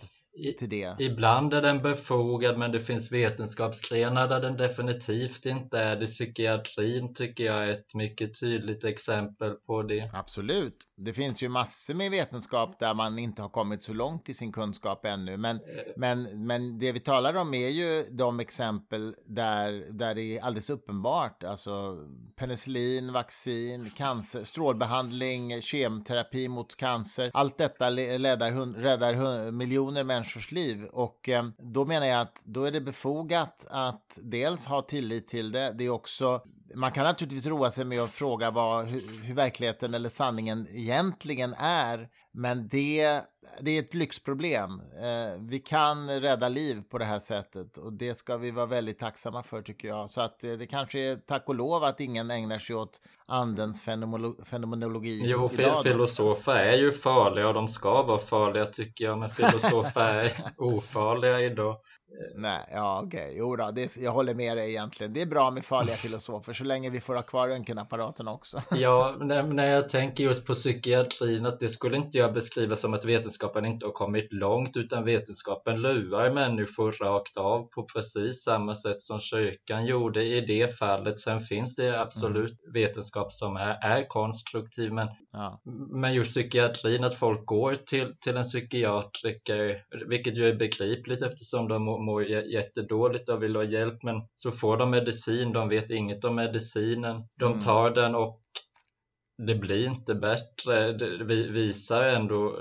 till det. Ibland är den befogad men det finns vetenskapsgrenar där den definitivt inte är det. Psykiatrin tycker jag är ett mycket tydligt exempel på det. Absolut. Det finns ju massor med vetenskap där man inte har kommit så långt i sin kunskap ännu. Men, eh. men, men det vi talar om är ju de exempel där, där det är alldeles uppenbart. Alltså penicillin, vaccin, cancer, strålbehandling, kemterapi mot cancer. Allt detta räddar, räddar miljoner människor människors liv. Och eh, då menar jag att då är det befogat att dels ha tillit till det. Det är också man kan naturligtvis roa sig med att fråga vad, hur, hur, verkligheten eller sanningen egentligen är. Men det, det är ett lyxproblem. Eh, vi kan rädda liv på det här sättet och det ska vi vara väldigt tacksamma för tycker jag. Så att eh, det kanske är tack och lov att ingen ägnar sig åt andens fenomenologi. Jo, idag filosofer är ju farliga och de ska vara farliga tycker jag. Men filosofer är ofarliga idag. Nej, ja okej, okay. jo då, det, jag håller med dig egentligen. Det är bra med farliga filosofer så länge vi får ha kvar röntgenapparaten också. ja, när, när jag tänker just på psykiatrin, att det skulle inte jag beskriva som att vetenskapen inte har kommit långt, utan vetenskapen lurar människor rakt av på precis samma sätt som kyrkan gjorde i det fallet. Sen finns det absolut mm. vetenskap som är, är konstruktiv, men, ja. men just psykiatrin, att folk går till, till en psykiatriker, vilket ju är begripligt eftersom de mår jättedåligt och vill ha hjälp men så får de medicin, de vet inget om medicinen. De mm. tar den och det blir inte bättre. Det visar ändå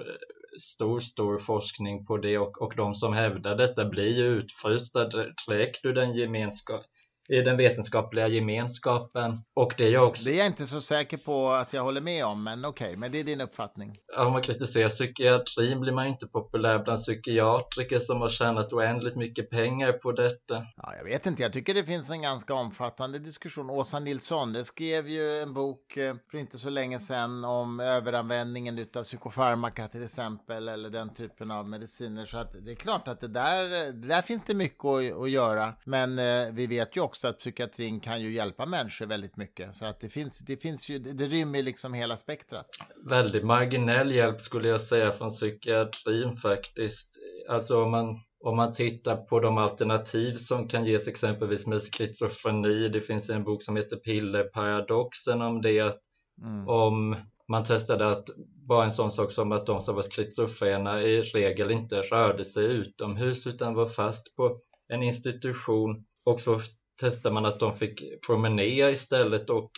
stor, stor forskning på det och, och de som hävdar detta blir ju utfrysta direkt ur den gemenskap, i den vetenskapliga gemenskapen. Och det är också... Det är jag inte så säker på att jag håller med om, men okej, okay, men det är din uppfattning. Om man kritiserar psykiatrin blir man ju inte populär bland psykiatriker som har tjänat oändligt mycket pengar på detta. Ja, jag vet inte, jag tycker det finns en ganska omfattande diskussion. Åsa Nilsson skrev ju en bok eh, för inte så länge sedan om överanvändningen av psykofarmaka till exempel, eller den typen av mediciner. Så att det är klart att det där, det där finns det mycket att, att göra, men eh, vi vet ju också också att psykiatrin kan ju hjälpa människor väldigt mycket. Så att det finns, det finns ju, det rymmer liksom hela spektrat. Väldigt marginell hjälp skulle jag säga från psykiatrin faktiskt. Alltså om man om man tittar på de alternativ som kan ges exempelvis med schizofreni, det finns en bok som heter Pillerparadoxen om det, att mm. om man testade att bara en sån sak som att de som var schizofrena i regel inte rörde sig utomhus utan var fast på en institution och så testade man att de fick promenera istället och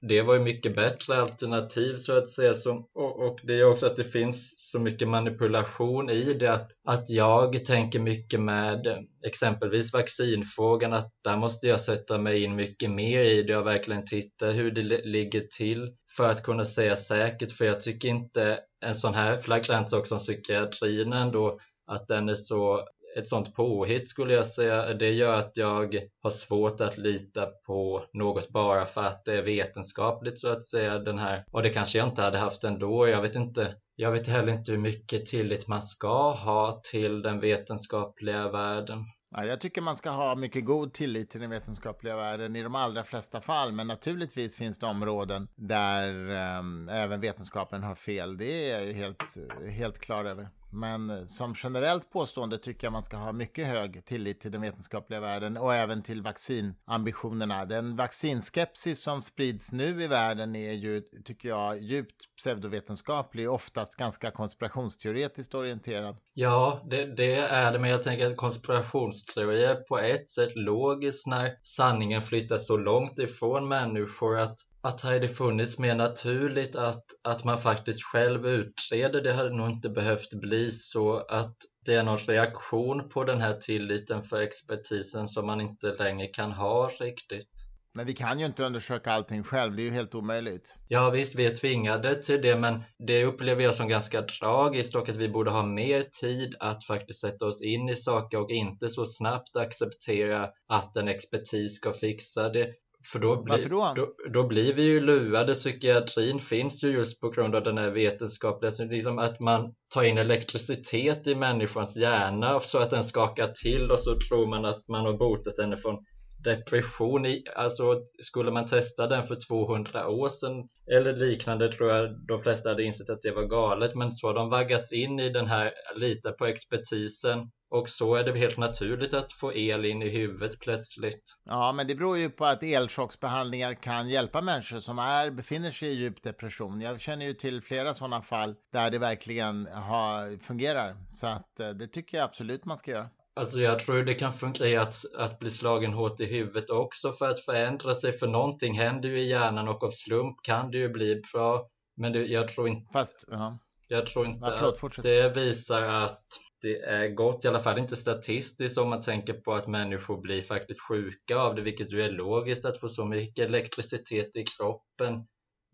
det var ju mycket bättre alternativ så att säga. Som, och, och, det är också att det finns så mycket manipulation i det att, att jag tänker mycket med exempelvis vaccinfrågan att där måste jag sätta mig in mycket mer i det och verkligen titta hur det ligger till för att kunna säga säkert för jag tycker inte en sån här flagrant sak som psykiatrin ändå att den är så ett sånt påhitt skulle jag säga. Det gör att jag har svårt att lita på något bara för att det är vetenskapligt så att säga. Den här. Och det kanske jag inte hade haft ändå. Jag vet inte. Jag vet heller inte hur mycket tillit man ska ha till den vetenskapliga världen. Ja, jag tycker man ska ha mycket god tillit till den vetenskapliga världen i de allra flesta fall. Men naturligtvis finns det områden där um, även vetenskapen har fel. Det är jag helt, helt klar över. Men eh, som generellt påstående tycker jag man ska ha mycket hög tillit till den vetenskapliga världen och även till vaccinambitionerna. Den vaccinskepsis som sprids nu i världen är ju, tycker jag, djupt pseudovetenskaplig och oftast ganska konspirationsteoretiskt orienterad. Ja, det, det är det, men jag tänker att konspirationsteorier på ett sätt logiskt när sanningen flyttas så långt ifrån människor att att hade det funnits mer naturligt att, att man faktiskt själv utreder, det hade nog inte behövt bli så att det är någon reaktion på den här tilliten för expertisen som man inte längre kan ha riktigt. Men vi kan ju inte undersöka allting själv, det är ju helt omöjligt. Ja visst, vi är tvingade till det, men det upplever jag som ganska tragiskt och att vi borde ha mer tid att faktiskt sätta oss in i saker och inte så snabbt acceptera att en expertis ska fixa det. För då, blir, då? då? Då blir vi ju lurade. Psykiatrin finns ju just på grund av den här vetenskapliga, så liksom att man tar in elektricitet i människans hjärna så att den skakar till och så tror man att man har botat henne från depression. I, alltså skulle man testa den för 200 år sedan eller liknande tror jag de flesta hade insett att det var galet. Men så har de vaggats in i den här, lita på expertisen och så är det helt naturligt att få el in i huvudet plötsligt. Ja, men det beror ju på att elchocksbehandlingar kan hjälpa människor som är, befinner sig i djup depression. Jag känner ju till flera sådana fall där det verkligen har, fungerar. Så att eh, det tycker jag absolut man ska göra. Alltså jag tror det kan fungera att, att bli slagen hårt i huvudet också för att förändra sig. För någonting händer ju i hjärnan och av slump kan det ju bli bra. Men det, jag tror inte, Fast, ja. jag tror inte Ja, förlåt, att det visar att det är gott, i alla fall inte statistiskt om man tänker på att människor blir faktiskt sjuka av det, vilket ju är logiskt att få så mycket elektricitet i kroppen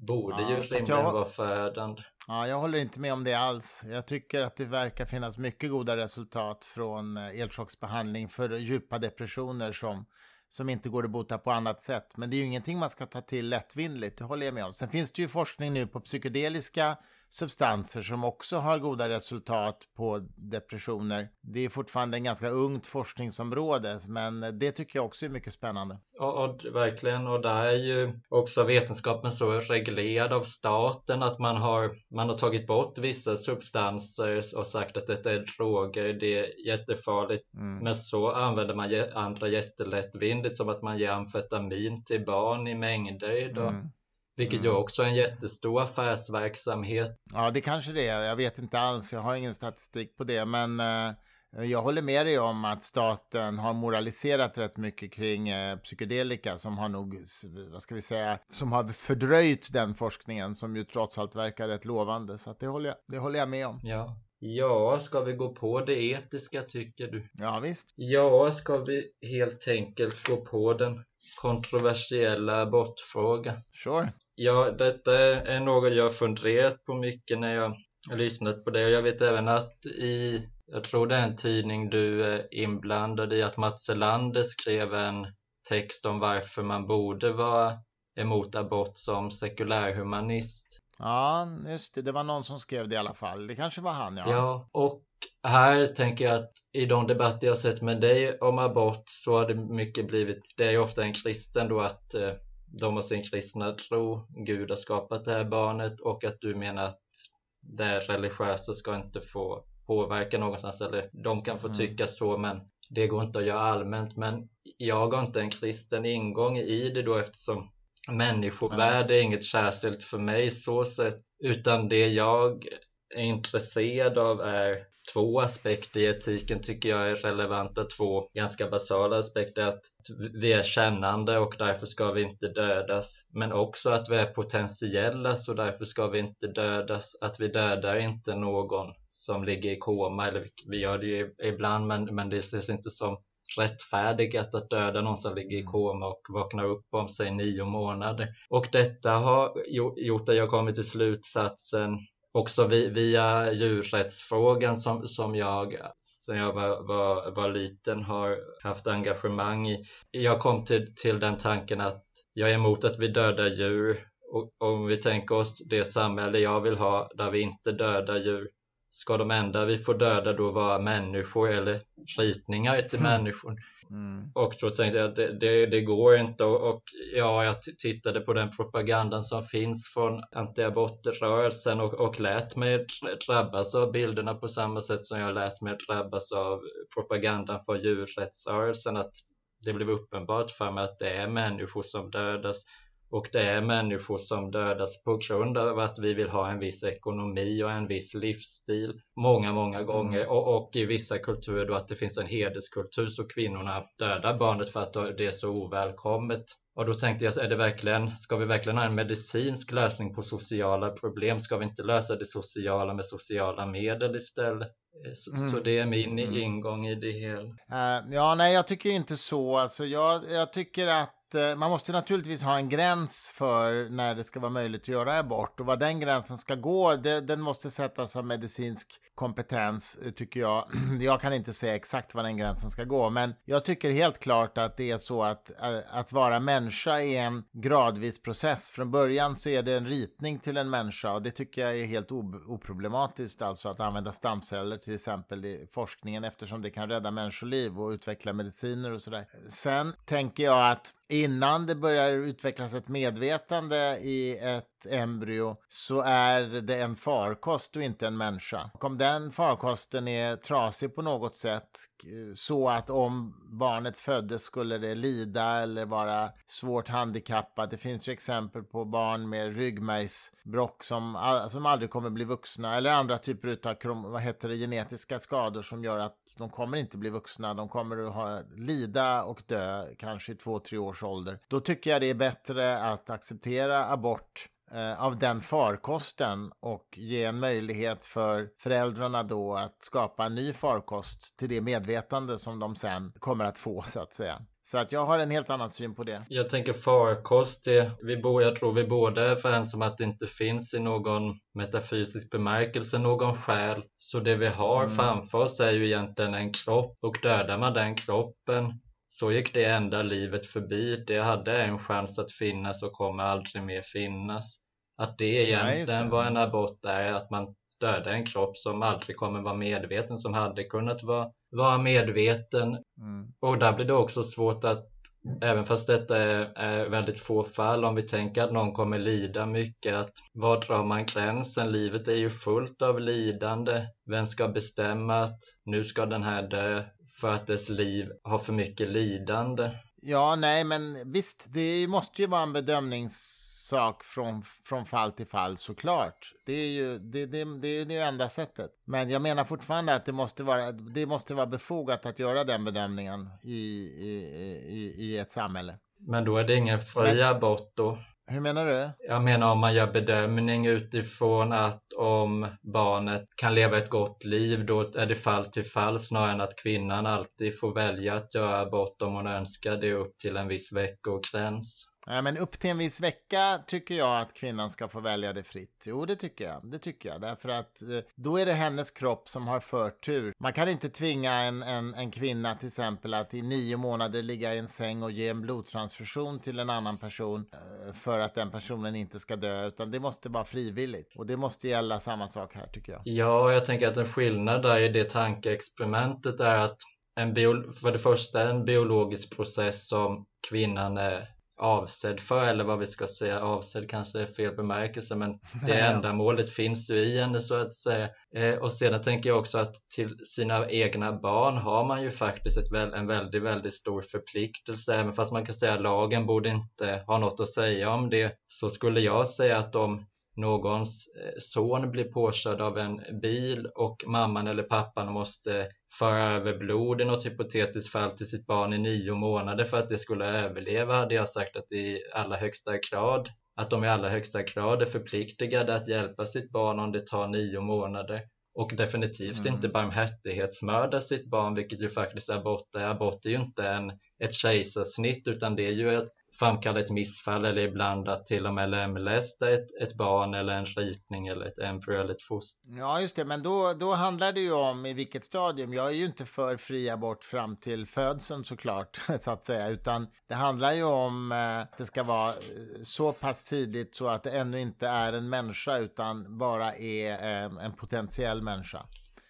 borde Ja, ju rimligen vara förödande. ja, jag håller inte med om det alls. Jag tycker att det verkar finnas mycket goda resultat från eh, elchocksbehandling för djupa depressioner som, som inte går att bota på annat sätt. Men det är ju ingenting man ska ta till lättvindigt, det håller jag med om. Sen finns det ju forskning nu på psykedeliska substanser som också har goda resultat på depressioner. Det är fortfarande en ganska ungt forskningsområde, men det tycker jag också är mycket spännande. Och, och verkligen, och där är ju också vetenskapen så reglerad av staten att man har, man har tagit bort vissa substanser och sagt att detta är droger, det är jättefarligt. Mm. Men så använder man andra jättelättvindigt som att man ger amfetamin till barn i mängder idag. Mm. Vilket ju Mm. också är en jättestor affärsverksamhet. Ja, det kanske det är. Jag vet inte alls. Jag har ingen statistik på det. Men eh, jag håller med dig om att staten har moraliserat rätt mycket kring eh, psykedelika som har nog, vad ska vi säga, som har fördröjt den forskningen som ju trots allt verkar rätt lovande. Så det, håller jag, det håller jag med om. Ja. Ja, ska vi gå på det etiska tycker du? Ja, visst. Ja, ska vi helt enkelt gå på den kontroversiella abortfrågan? Sure. Ja, detta är något jag funderat på mycket när jag lyssnat på det och jag vet även att i, jag tror det är en tidning du är inblandad i, att Mats Elander skrev en text om varför man borde vara emot abort som sekulärhumanist. Ja, just det. Det var någon som skrev det i alla fall. Det kanske var han, ja. Ja, och här tänker jag att i de debatter jag sett med dig om abort så har det mycket blivit, det är ju ofta en kristen då att eh, de har sin kristna tro, Gud har skapat det här barnet och att du menar att det religiösa ska inte få påverka någonstans eller de kan få Mm. tycka så men det går inte att göra allmänt men jag har inte en kristen ingång i det då eftersom människovärde är inget särskilt för mig så sett utan det jag är intresserad av är två aspekter i etiken tycker jag är relevanta, två ganska basala aspekter. Att vi är kännande och därför ska vi inte dödas. Men också att vi är potentiella så därför ska vi inte dödas. Att vi dödar inte någon som ligger i koma, eller vi gör det ju ibland men, men det ses inte som rättfärdigat att döda någon som ligger i koma och vaknar upp om sig nio månader. Och detta har gjo- gjort att jag kommit till slutsatsen också vi, via djurrättsfrågan som, som jag sen jag var, var, var liten har haft engagemang i. Jag kom till, till den tanken att jag är emot att vi dödar djur och om vi tänker oss det samhälle jag vill ha där vi inte dödar djur ska de enda vi får döda då vara människor eller ritningar till Mm. människor? Mm. Och då tänkte jag att det, det, det går inte och, och ja, jag tittade på den propagandan som finns från antiabortrörelsen och, och lät mig dr- drabbas av bilderna på samma sätt som jag lät mig drabbas av propagandan för djurrättsrörelsen. Att det blev uppenbart för mig att det är människor som dödas och det är människor som dödas på grund av att vi vill ha en viss ekonomi och en viss livsstil många, många gånger och, och i vissa kulturer då att det finns en hederskultur så kvinnorna dödar barnet för att det är så ovälkommet. Och då tänkte jag, är det verkligen, ska vi verkligen ha en medicinsk lösning på sociala problem? Ska vi inte lösa det sociala med sociala medel istället? Så, Mm. så det är min Mm. ingång i det hela. Eh, ja, nej, jag tycker inte så. Alltså, jag, jag tycker att att eh, man måste naturligtvis ha en gräns för när det ska vara möjligt att göra abort och vad den gränsen ska gå, det, den måste sättas av medicinsk kompetens, eh, tycker jag. Jag kan inte säga exakt var den gränsen ska gå, men jag tycker helt klart att det är så att, eh, att vara människa är en gradvis process. Från början så är det en ritning till en människa och det tycker jag är helt oproblematiskt, alltså att använda stamceller till exempel i forskningen eftersom det kan rädda människoliv och utveckla mediciner och sådär. Sen tänker jag att innan det börjar utvecklas ett medvetande i ett embryo så är det en farkost och inte en människa. Och om den farkosten är trasig på något sätt så att om barnet föddes skulle det lida eller vara svårt handikappat. Det finns ju exempel på barn med ryggmärgsbrock som, som aldrig kommer bli vuxna eller andra typer av vad heter det, genetiska skador som gör att de kommer inte bli vuxna. De kommer att ha, lida och dö kanske i två, tre års ålder. Då tycker jag det är bättre att acceptera abort eh, av den farkosten och ge en möjlighet för föräldrarna då att skapa en ny farkost till det medvetande som de sen kommer att få så att säga. Så att jag har en helt annan syn på det. Jag tänker farkost, det, vi bo, jag tror vi båda är överens om att det inte finns i någon metafysisk bemärkelse någon själ. Så det vi har mm. framför oss är ju egentligen en kropp och dödar man den kroppen så gick det enda livet förbi. Det hade en chans att finnas och kommer aldrig mer finnas. Att det egentligen var en abort är att man dödar en kropp som aldrig kommer vara medveten, som hade kunnat vara, vara medveten. Mm. Och där blir det också svårt att Även fast detta är, är, väldigt få fall, om vi tänker att någon kommer lida mycket, att var drar man gränsen? Livet är ju fullt av lidande. Vem ska bestämma att nu ska den här dö för att dess liv har för mycket lidande? Ja, nej, men visst, det måste ju vara en bedömnings sak från, från fall till fall såklart. Det är ju det, det, det, är det enda sättet. Men jag menar fortfarande att det måste vara, det måste vara befogat att göra den bedömningen i, i, i, i ett samhälle. Men då är det ingen fri abort då? Hur menar du? Jag menar om man gör bedömning utifrån att om barnet kan leva ett gott liv, då är det fall till fall snarare än att kvinnan alltid får välja att göra abort om hon önskar det upp till en viss veckogräns. Ja, men upp till en viss vecka tycker jag att kvinnan ska få välja det fritt. Jo, det tycker jag. Det tycker jag. Därför att eh, då är det hennes kropp som har förtur. Man kan inte tvinga en, en, en kvinna till exempel att i nio månader ligga i en säng och ge en blodtransfusion till en annan person eh, för att den personen inte ska dö, utan det måste vara frivilligt. Och det måste gälla samma sak här tycker jag. Ja, jag tänker att en skillnad där i det tankeexperimentet är att en bio, för det första en biologisk process som kvinnan är avsedd för eller vad vi ska säga, avsedd kanske är fel bemärkelse men det ändamålet finns ju i henne så att säga. Eh, och sedan tänker jag också att till sina egna barn har man ju faktiskt ett, en väldigt, väldigt stor förpliktelse. Även fast man kan säga att lagen borde inte ha något att säga om det så skulle jag säga att om någons eh, son blir påkörd av en bil och mamman eller pappan måste föra över blod i något hypotetiskt fall till sitt barn i nio månader för att det skulle överleva hade jag sagt att i allra högsta grad att de i allra högsta grad är förpliktigade att hjälpa sitt barn om det tar nio månader och definitivt mm. inte barmhärtighetsmörda sitt barn, vilket ju faktiskt abort är. Abort är ju inte en, ett kejsarsnitt utan det är ju ett framkalla ett missfall eller ibland att till och med lemlästa ett, ett barn eller en ritning eller ett embryo eller ett foster. Ja, just det, men då, då handlar det ju om i vilket stadium. Jag är ju inte för fri abort fram till födseln såklart, så att säga, utan det handlar ju om eh, att det ska vara eh, så pass tidigt så att det ännu inte är en människa utan bara är eh, en potentiell människa.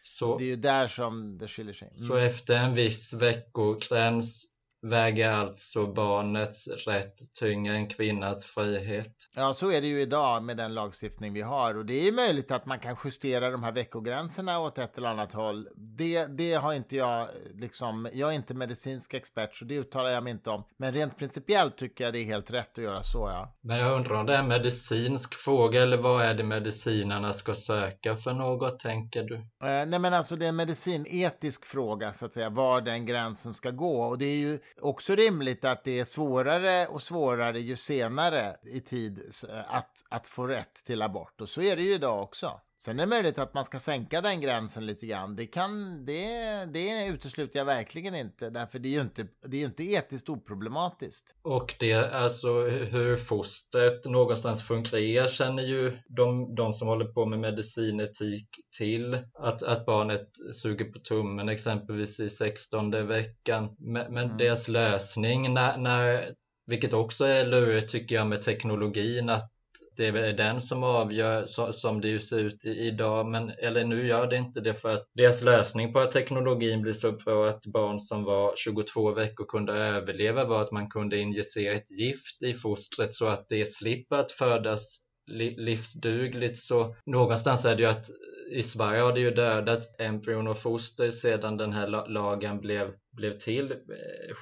Så, det är ju där som det skiljer sig. Mm. Så efter en viss veckogräns väger alltså barnets rätt tyngre än kvinnans frihet. Ja, så är det ju idag med den lagstiftning vi har och det är möjligt att man kan justera de här veckogränserna åt ett eller annat håll. Det, det har inte jag, liksom, jag är inte medicinsk expert så det uttalar jag mig inte om. Men rent principiellt tycker jag det är helt rätt att göra så, ja. Men jag undrar om det är en medicinsk fråga eller vad är det medicinerna ska söka för något, tänker du? Eh, nej, men alltså det är en medicinetisk fråga så att säga, var den gränsen ska gå och det är ju också rimligt att det är svårare och svårare ju senare i tid att, att få rätt till abort. Och så är det ju idag också. Sen är det möjligt att man ska sänka den gränsen lite grann. Det, kan, det, det utesluter jag verkligen inte, därför det är ju inte, det är inte etiskt oproblematiskt. Och det, alltså hur fostret någonstans funkar känner ju de, de som håller på med medicinetik till. Att, att barnet suger på tummen exempelvis i 16 veckan. Men, men mm. deras lösning när, när vilket också är lurigt tycker jag med teknologin att det är den som avgör så, som det ser ut idag, men eller nu gör det inte det för att deras lösning på att teknologin blir så bra att barn som var 22 veckor kunde överleva var att man kunde injicera ett gift i fostret så att det slipper att födas livsdugligt så någonstans är det ju att i Sverige har det ju dödats embryon och foster sedan den här lagen blev, blev till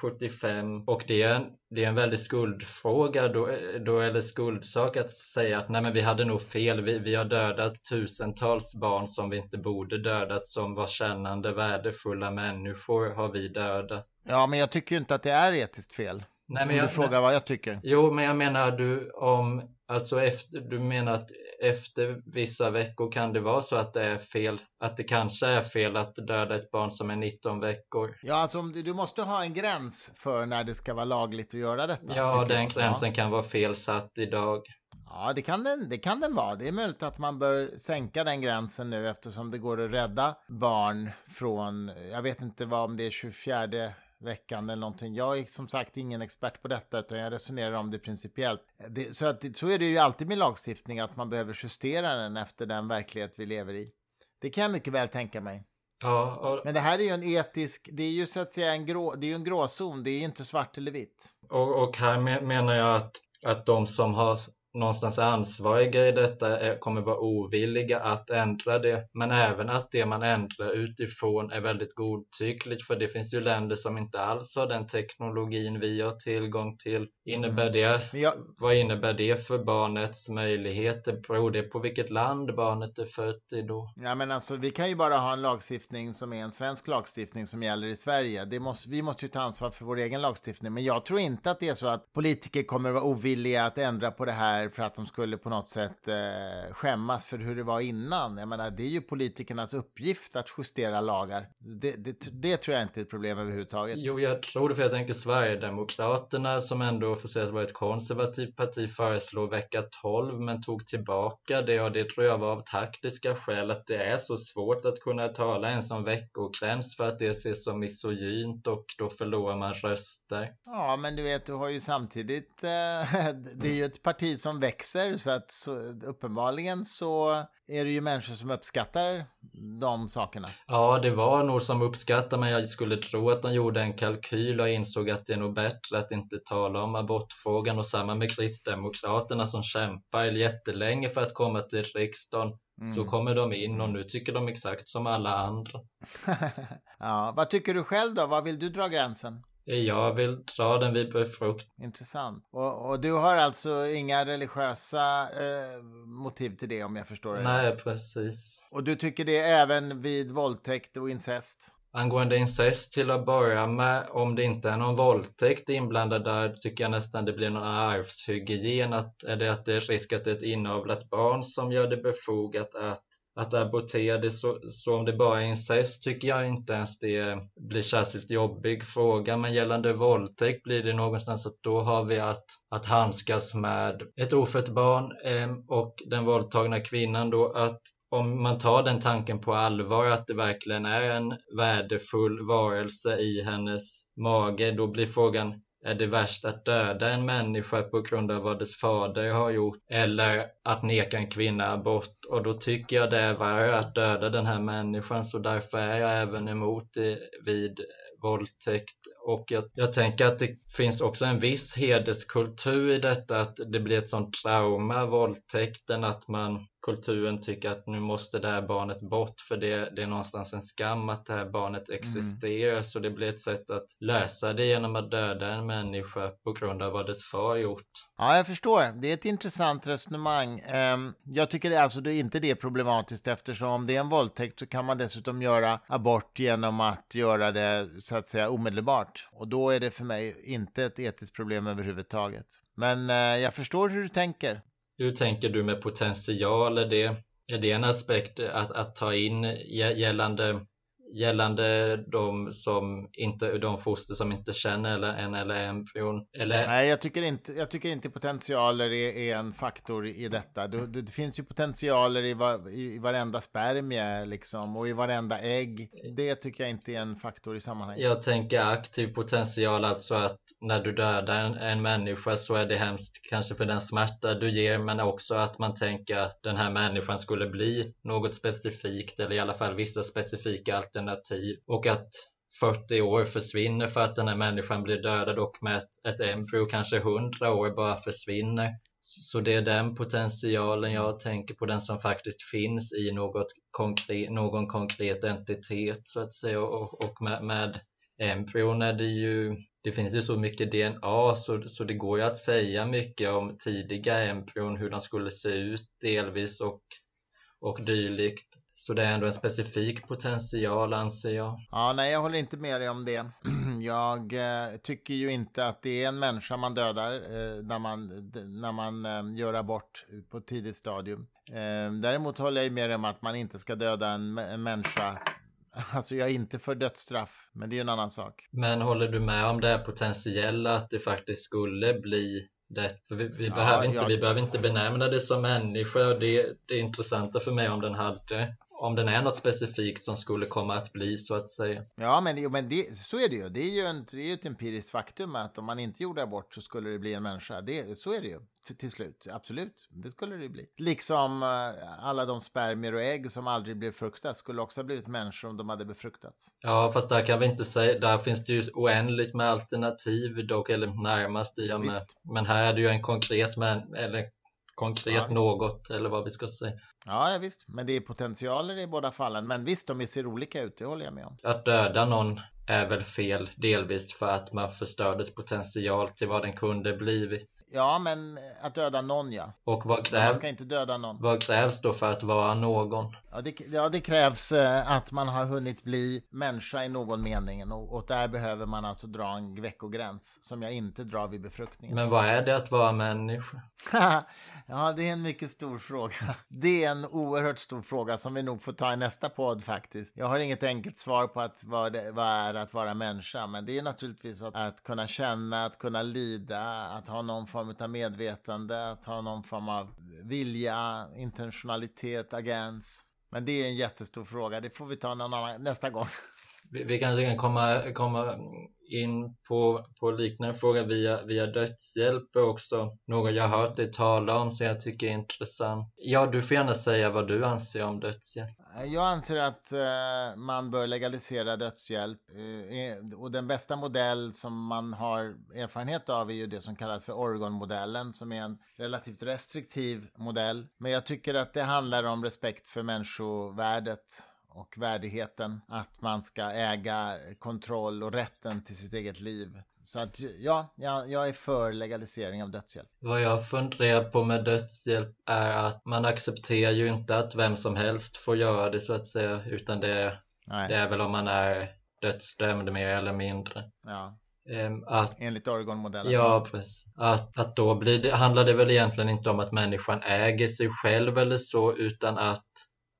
75 eh, och det är en, det är en väldig skuldfråga då, då är det skuldsak att säga att nej men vi hade nog fel, vi, vi har dödat tusentals barn som vi inte borde dödat som var kännande värdefulla människor har vi dödat. Ja men jag tycker ju inte att det är etiskt fel. Nej, men jag, du frågar vad jag tycker. Jo, men jag menar du om, alltså efter, du menar att efter vissa veckor kan det vara så att det är fel, att det kanske är fel att döda ett barn som är 19 veckor. Ja, alltså du måste ha en gräns för när det ska vara lagligt att göra detta. Ja, den jag. gränsen kan vara felsatt idag. Ja, det kan, den, det kan den vara. Det är möjligt att man bör sänka den gränsen nu eftersom det går att rädda barn från, jag vet inte vad om det är 24 veckan eller någonting. Jag är som sagt ingen expert på detta utan jag resonerar om det principiellt. Det, så, att, så är det ju alltid med lagstiftning att man behöver justera den efter den verklighet vi lever i. Det kan jag mycket väl tänka mig. Ja, och... Men det här är ju en etisk, det är ju så att säga en, grå, det är en gråzon, det är inte svart eller vitt. Och, och här menar jag att, att de som har någonstans ansvariga i detta kommer vara ovilliga att ändra det. Men även att det man ändrar utifrån är väldigt godtyckligt för det finns ju länder som inte alls har den teknologin vi har tillgång till. Innebär mm. det, jag... Vad innebär det för barnets möjligheter? Beror det på vilket land barnet är fött i då? Ja men alltså vi kan ju bara ha en lagstiftning som är en svensk lagstiftning som gäller i Sverige. Det måste, vi måste ju ta ansvar för vår egen lagstiftning. Men jag tror inte att det är så att politiker kommer vara ovilliga att ändra på det här här för att de skulle på något sätt eh, skämmas för hur det var innan. Jag menar, det är ju politikernas uppgift att justera lagar. Det, det, det tror jag inte är ett problem överhuvudtaget. Jo, jag tror det, för jag tänker Sverigedemokraterna som ändå får sägas vara ett konservativt parti föreslår vecka 12 men tog tillbaka det och det tror jag var av taktiska skäl att det är så svårt att kunna tala ens om veckogräns för att det ses som misogynt och då förlorar man röster. Ja, men du vet, du har ju samtidigt, eh, det är ju ett parti som som växer så att så, uppenbarligen så är det ju människor som uppskattar de sakerna. Ja, det var nog som uppskattar men jag skulle tro att de gjorde en kalkyl och insåg att det är nog bättre att inte tala om abortfrågan och samma med Kristdemokraterna som kämpar jättelänge för att komma till riksdagen. Mm. Så kommer de in och nu tycker de exakt som alla andra. ja, vad tycker du själv då? Var vill du dra gränsen? Jag vill dra den vid befrukt. Intressant. Och, och, du har alltså inga religiösa eh, motiv till det om jag förstår det Nej, rätt. precis. Och du tycker det även vid våldtäkt och incest? Angående incest till att börja med, om det inte är någon våldtäkt inblandad där tycker jag nästan det blir någon arvshygien. Att, är det att det är risk att det är ett inavlat barn som gör det befogat att att abortera det så, så om det bara är incest tycker jag inte ens det blir särskilt jobbig fråga. Men gällande våldtäkt blir det någonstans att då har vi att, att handskas med ett ofött barn eh, och den våldtagna kvinnan då att om man tar den tanken på allvar att det verkligen är en värdefull varelse i hennes mage då blir frågan är det värst att döda en människa på grund av vad dess fader har gjort? Eller att neka en kvinna abort? Och då tycker jag det är värre att döda den här människan så därför är jag även emot det vid våldtäkt. Och jag, jag, tänker att det finns också en viss hederskultur i detta att det blir ett sånt trauma våldtäkten att man kulturen tycker att nu måste det här barnet bort för det, det är någonstans en skam att det här barnet mm. existerar mm. så det blir ett sätt att lösa det genom att döda en människa på grund av vad dess far gjort. Ja, jag förstår. Det är ett intressant resonemang. Ehm, jag tycker alltså det är inte det problematiskt eftersom om det är en våldtäkt så kan man dessutom göra abort genom att göra det så att säga omedelbart och då är det för mig inte ett etiskt problem överhuvudtaget. Men eh, jag förstår hur du tänker. Hur tänker du med potential? Är det, Är det en aspekt att, att ta in gällande gällande de som inte, de foster som inte känner eller en eller embryon? Eller... Nej, jag tycker inte, jag tycker inte potentialer är, är en faktor i detta. Det, det, det finns ju potentialer i, var, i, i varenda spermie liksom och i varenda ägg. Det tycker jag inte är en faktor i sammanhanget. Jag tänker aktiv potential, alltså att när du dödar en, en människa så är det hemskt kanske för den smärta du ger, men också att man tänker att den här människan skulle bli något specifikt eller i alla fall vissa specifika alternativ alternativ och att 40 år försvinner för att den här människan blir dödad och med ett, ett embryo kanske 100 år bara försvinner. Så det är den potentialen jag tänker på, den som faktiskt finns i något konkret, någon konkret entitet så att säga och, och med, med embryon är det ju det finns ju så mycket DNA så, så det går ju att säga mycket om tidiga embryon, hur de skulle se ut delvis och, och dylikt. Så det är ändå en specifik potential anser jag. Ja, nej, jag håller inte med dig om det. Jag eh, tycker ju inte att det är en människa man dödar eh, när man, när man eh, gör abort på ett tidigt stadium. Eh, däremot håller jag med dig om att man inte ska döda en, en människa Alltså jag är inte för dödsstraff, men det är en annan sak. Men håller du med om det här potentiella att det faktiskt skulle bli det. För vi, vi ja, behöver inte, jag... vi behöver inte benämna det som människa. Det, det intressanta för mig om den hade om den är något specifikt som skulle komma att bli så att säga. Ja, men, men det, så är det ju. Det är ju, en, det är ju ett empiriskt faktum att om man inte gjorde abort så skulle det bli en människa. Det, så är det ju till slut. Absolut, det skulle det bli. Liksom uh, alla de spermier och ägg som aldrig blev fruktade skulle också ha blivit människor om de hade befruktats. Ja, fast där kan vi inte säga, där finns det ju oändligt med alternativ dock, eller närmast i och med. Men här är det ju en konkret, men, eller konkret ja, något eller vad vi ska säga. Ja, visst, men det är potentialer i båda fallen. Men visst, de ser olika ut, det håller jag med om. Att döda någon är väl fel, delvis för att man förstördes potential till vad den kunde blivit. Ja, men att döda någon, ja. Och vad krävs, man ska inte döda någon. Vad krävs då för att vara någon? Ja, det, ja, det krävs eh, att man har hunnit bli människa i någon mening och, och där behöver man alltså dra en veckogräns som jag inte drar vid befruktningen. Men vad är det att vara människa? ja, det är en mycket stor fråga. Det är en oerhört stor fråga som vi nog får ta i nästa podd faktiskt. Jag har inget enkelt svar på att vad, det, vad är att vara människa, men det är naturligtvis att, att kunna känna, att kunna lida, att ha någon form av medvetande, att ha någon form av vilja, intentionalitet, agens. Men det är en jättestor fråga, det får vi ta någon annan, nästa gång. Vi, vi kanske kan komma, komma in på, på liknande fråga via, via dödshjälp är också något jag har hört dig tala om som jag tycker är intressant. Ja, du får gärna säga vad du anser om dödshjälp. Jag anser att eh, man bör legalisera dödshjälp eh, eh, och den bästa modell som man har erfarenhet av är ju det som kallas för Oregon-modellen som är en relativt restriktiv modell. Men jag tycker att det handlar om respekt för människovärdet och värdigheten. Att man ska äga kontroll och rätten till sitt eget liv. Så att ja, jag, jag är för legalisering av dödshjälp. Vad jag funderar på med dödshjälp är att man accepterar ju inte att vem som helst får göra det så att säga, utan det, det är väl om man är dödsdömd mer eller mindre. Ja. Ehm, att, Enligt Oregon-modellen. Ja, precis. Att, att då blir det, handlar det väl egentligen inte om att människan äger sig själv eller så, utan att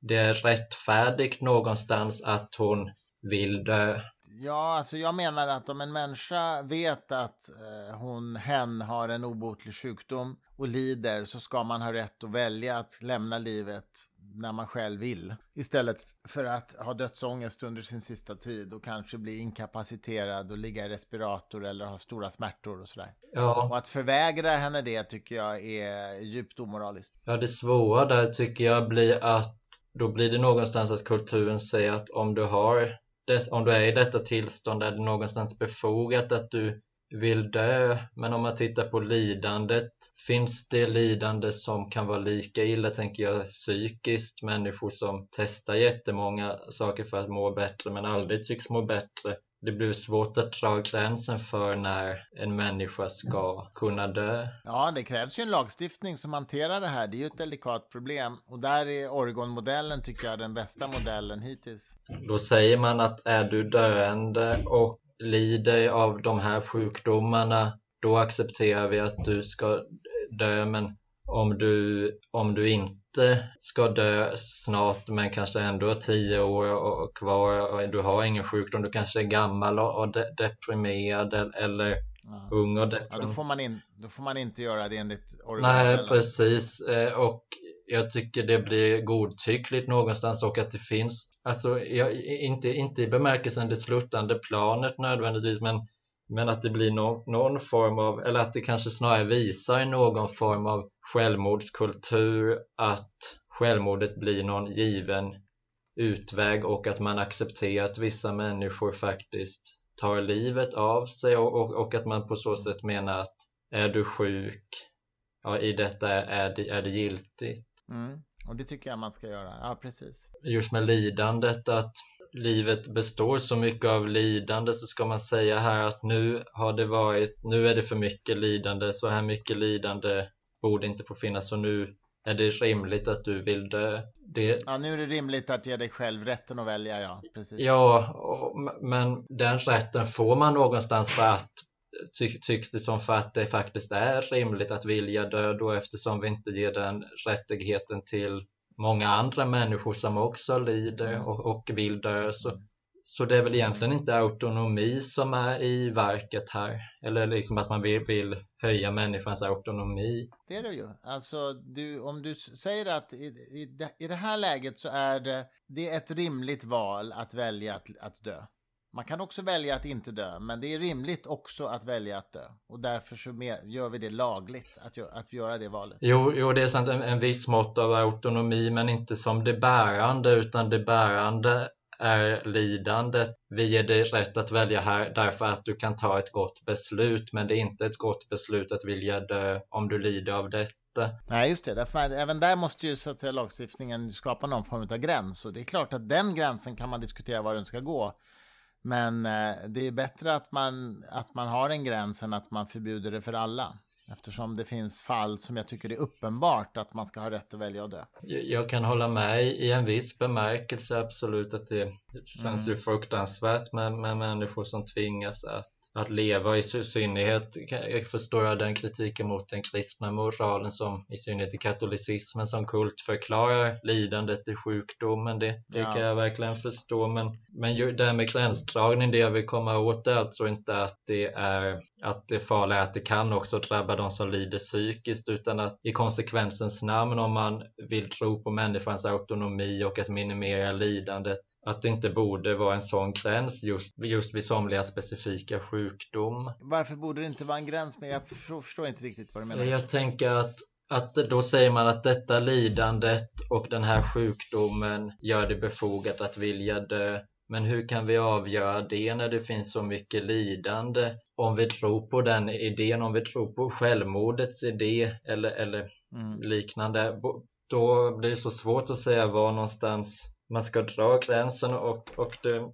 det är rättfärdigt någonstans att hon vill dö. Ja, alltså jag menar att om en människa vet att eh, hon, hen har en obotlig sjukdom och lider så ska man ha rätt att välja att lämna livet när man själv vill. Istället för att ha dödsångest under sin sista tid och kanske bli inkapaciterad och ligga i respirator eller ha stora smärtor och sådär. Ja. Och att förvägra henne det tycker jag är djupt omoraliskt. Ja, det svåra där tycker jag blir att då blir det någonstans att kulturen säger att om du har om du är i detta tillstånd är det någonstans befogat att du vill dö. Men om man tittar på lidandet, finns det lidande som kan vara lika illa, tänker jag, psykiskt? Människor som testar jättemånga saker för att må bättre men aldrig tycks må bättre det blir svårt att dra gränsen för när en människa ska kunna dö. Ja, det krävs ju en lagstiftning som hanterar det här. Det är ju ett delikat problem. Och där är Oregon-modellen, tycker jag, den bästa modellen hittills. Då säger man att är du döende och lider av de här sjukdomarna, då accepterar vi att du ska dö. Men om du, om du inte ska dö snart men kanske ändå har tio år kvar och du har ingen sjukdom, du kanske är gammal och de deprimerad eller ja. ung och deprimerad. Ja, då, får man in, då får man inte göra det enligt originalen. Nej, precis. Eh, och jag tycker det blir godtyckligt någonstans och att det finns, alltså jag, inte, inte i bemärkelsen det sluttande planet nödvändigtvis, men men att det blir no någon form av, eller att det kanske snarare visar någon form av självmordskultur, att självmordet blir någon given utväg och att man accepterar att vissa människor faktiskt tar livet av sig och, och, och att man på så sätt menar att är du sjuk, ja, i detta är det, är det giltigt. Mm. Och det tycker jag man ska göra, ja precis. Just med lidandet, att livet består så mycket av lidande så ska man säga här att nu har det varit, nu är det för mycket lidande, så här mycket lidande borde inte få finnas och nu är det rimligt att du vill dö. Det... Ja, nu är det rimligt att ge dig själv rätten att välja, ja. Precis. Ja, och, men den rätten får man någonstans för att ty, tycks det som för att det faktiskt är rimligt att vilja dö då eftersom vi inte ger den rättigheten till många andra människor som också lider mm. och, och vill dö. Så, mm. så det är väl egentligen inte autonomi som är i verket här. Eller liksom att man vill, vill höja människans autonomi. Det är det ju. Alltså, du, om du säger att i, i, i det här läget så är det, det är ett rimligt val att välja att, att dö. Man kan också välja att inte dö, men det är rimligt också att välja att dö. Och därför så gör vi det lagligt att, att göra det valet. Jo, jo det är sant, en, en viss mått av autonomi, men inte som det bärande, utan det bärande är lidandet. Vi ger dig rätt att välja här därför att du kan ta ett gott beslut, men det är inte ett gott beslut att vilja dö om du lider av detta. Nej, just det. Därför, även där måste ju så att säga, lagstiftningen skapa någon form av gräns. Och det är klart att den gränsen kan man diskutera var den ska gå. Men eh, det är bättre att man, att man har en gräns än att man förbjuder det för alla. Eftersom det finns fall som jag tycker är uppenbart att man ska ha rätt att välja att dö. Jag kan hålla med i en viss bemärkelse absolut att det känns mm. ju fruktansvärt med, med människor som tvingas att att leva i synnerhet jag förstår jag den kritiken mot den kristna moralen som i synnerhet i katolicismen som kult förklarar lidandet i sjukdomen. Det, det ja. kan jag verkligen förstå. Men, men det här med gränsdragning, det jag vill komma åt är alltså inte att det är att det farliga är att det kan också drabba de som lider psykiskt utan att i konsekvensens namn om man vill tro på människans autonomi och att minimera lidandet att det inte borde vara en sån gräns just, just vid somliga specifika sjukdom. Varför borde det inte vara en gräns? Men jag förstår inte riktigt vad du menar. Jag tänker att att då säger man att detta lidandet och den här sjukdomen gör det befogat att vilja dö. Men hur kan vi avgöra det när det finns så mycket lidande? Om vi tror på den idén, om vi tror på självmordets idé eller, eller mm. liknande, då blir det så svårt att säga var någonstans man ska dra gränsen och, och det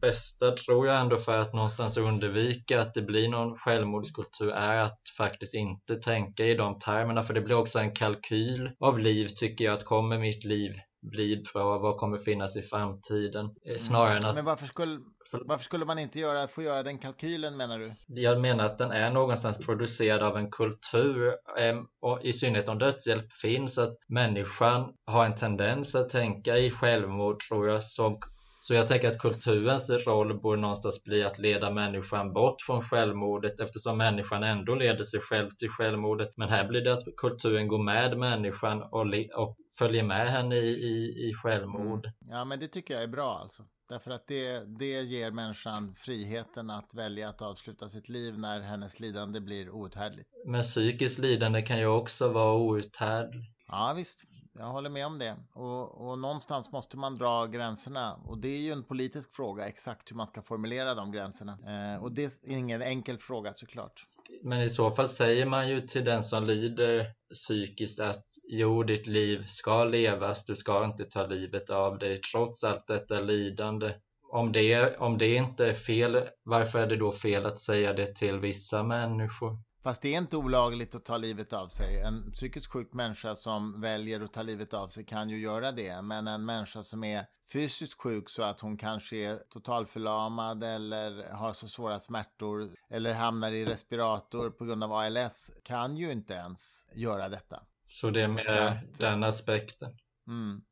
bästa tror jag ändå för att någonstans undvika att det blir någon självmordskultur är att faktiskt inte tänka i de termerna för det blir också en kalkyl av liv tycker jag att kommer mitt liv bli bra, vad kommer finnas i framtiden? Eh, mm. Snarare än att... Men varför skulle, varför skulle man inte göra, få göra den kalkylen menar du? Jag menar att den är någonstans producerad av en kultur ehm, och i synnerhet om dödshjälp finns att människan har en tendens att tänka i självmord tror jag som så jag tänker att kulturens roll borde någonstans bli att leda människan bort från självmordet eftersom människan ändå leder sig själv till självmordet. Men här blir det att kulturen går med människan och, och följer med henne i, i, i självmord. Mm. Ja, men det tycker jag är bra alltså. Därför att det, det ger människan friheten att välja att avsluta sitt liv när hennes lidande blir outhärdligt. Men psykiskt lidande kan ju också vara outhärdligt. Ja, visst jag håller med om det. Och, och någonstans måste man dra gränserna. Och det är ju en politisk fråga exakt hur man ska formulera de gränserna. Eh, och det är ingen enkel fråga såklart. Men i så fall säger man ju till den som lider psykiskt att jo, ditt liv ska levas, du ska inte ta livet av dig trots allt detta lidande. Om det, om det inte är fel, varför är det då fel att säga det till vissa människor? Fast det är inte olagligt att ta livet av sig. En psykiskt sjuk människa som väljer att ta livet av sig kan ju göra det. Men en människa som är fysiskt sjuk så att hon kanske är totalförlamad eller har så svåra smärtor eller hamnar i respirator på grund av ALS kan ju inte ens göra detta. Så det är med Exakt. den aspekten. Mm.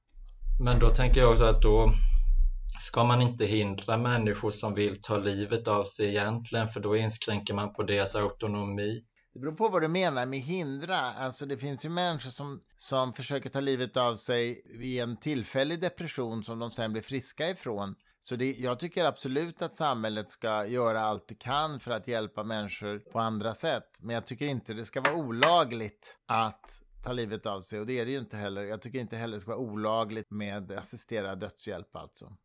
Men då tänker jag också att då ska man inte hindra människor som vill ta livet av sig egentligen, för då inskränker man på deras autonomi. Det beror på vad du menar med hindra. Alltså det finns ju människor som, som försöker ta livet av sig i en tillfällig depression som de sen blir friska ifrån. Så det, jag tycker absolut att samhället ska göra allt det kan för att hjälpa människor på andra sätt. Men jag tycker inte det ska vara olagligt att ta livet av sig och det är det ju inte heller. Jag tycker inte heller det ska vara olagligt med assisterad dödshjälp alltså.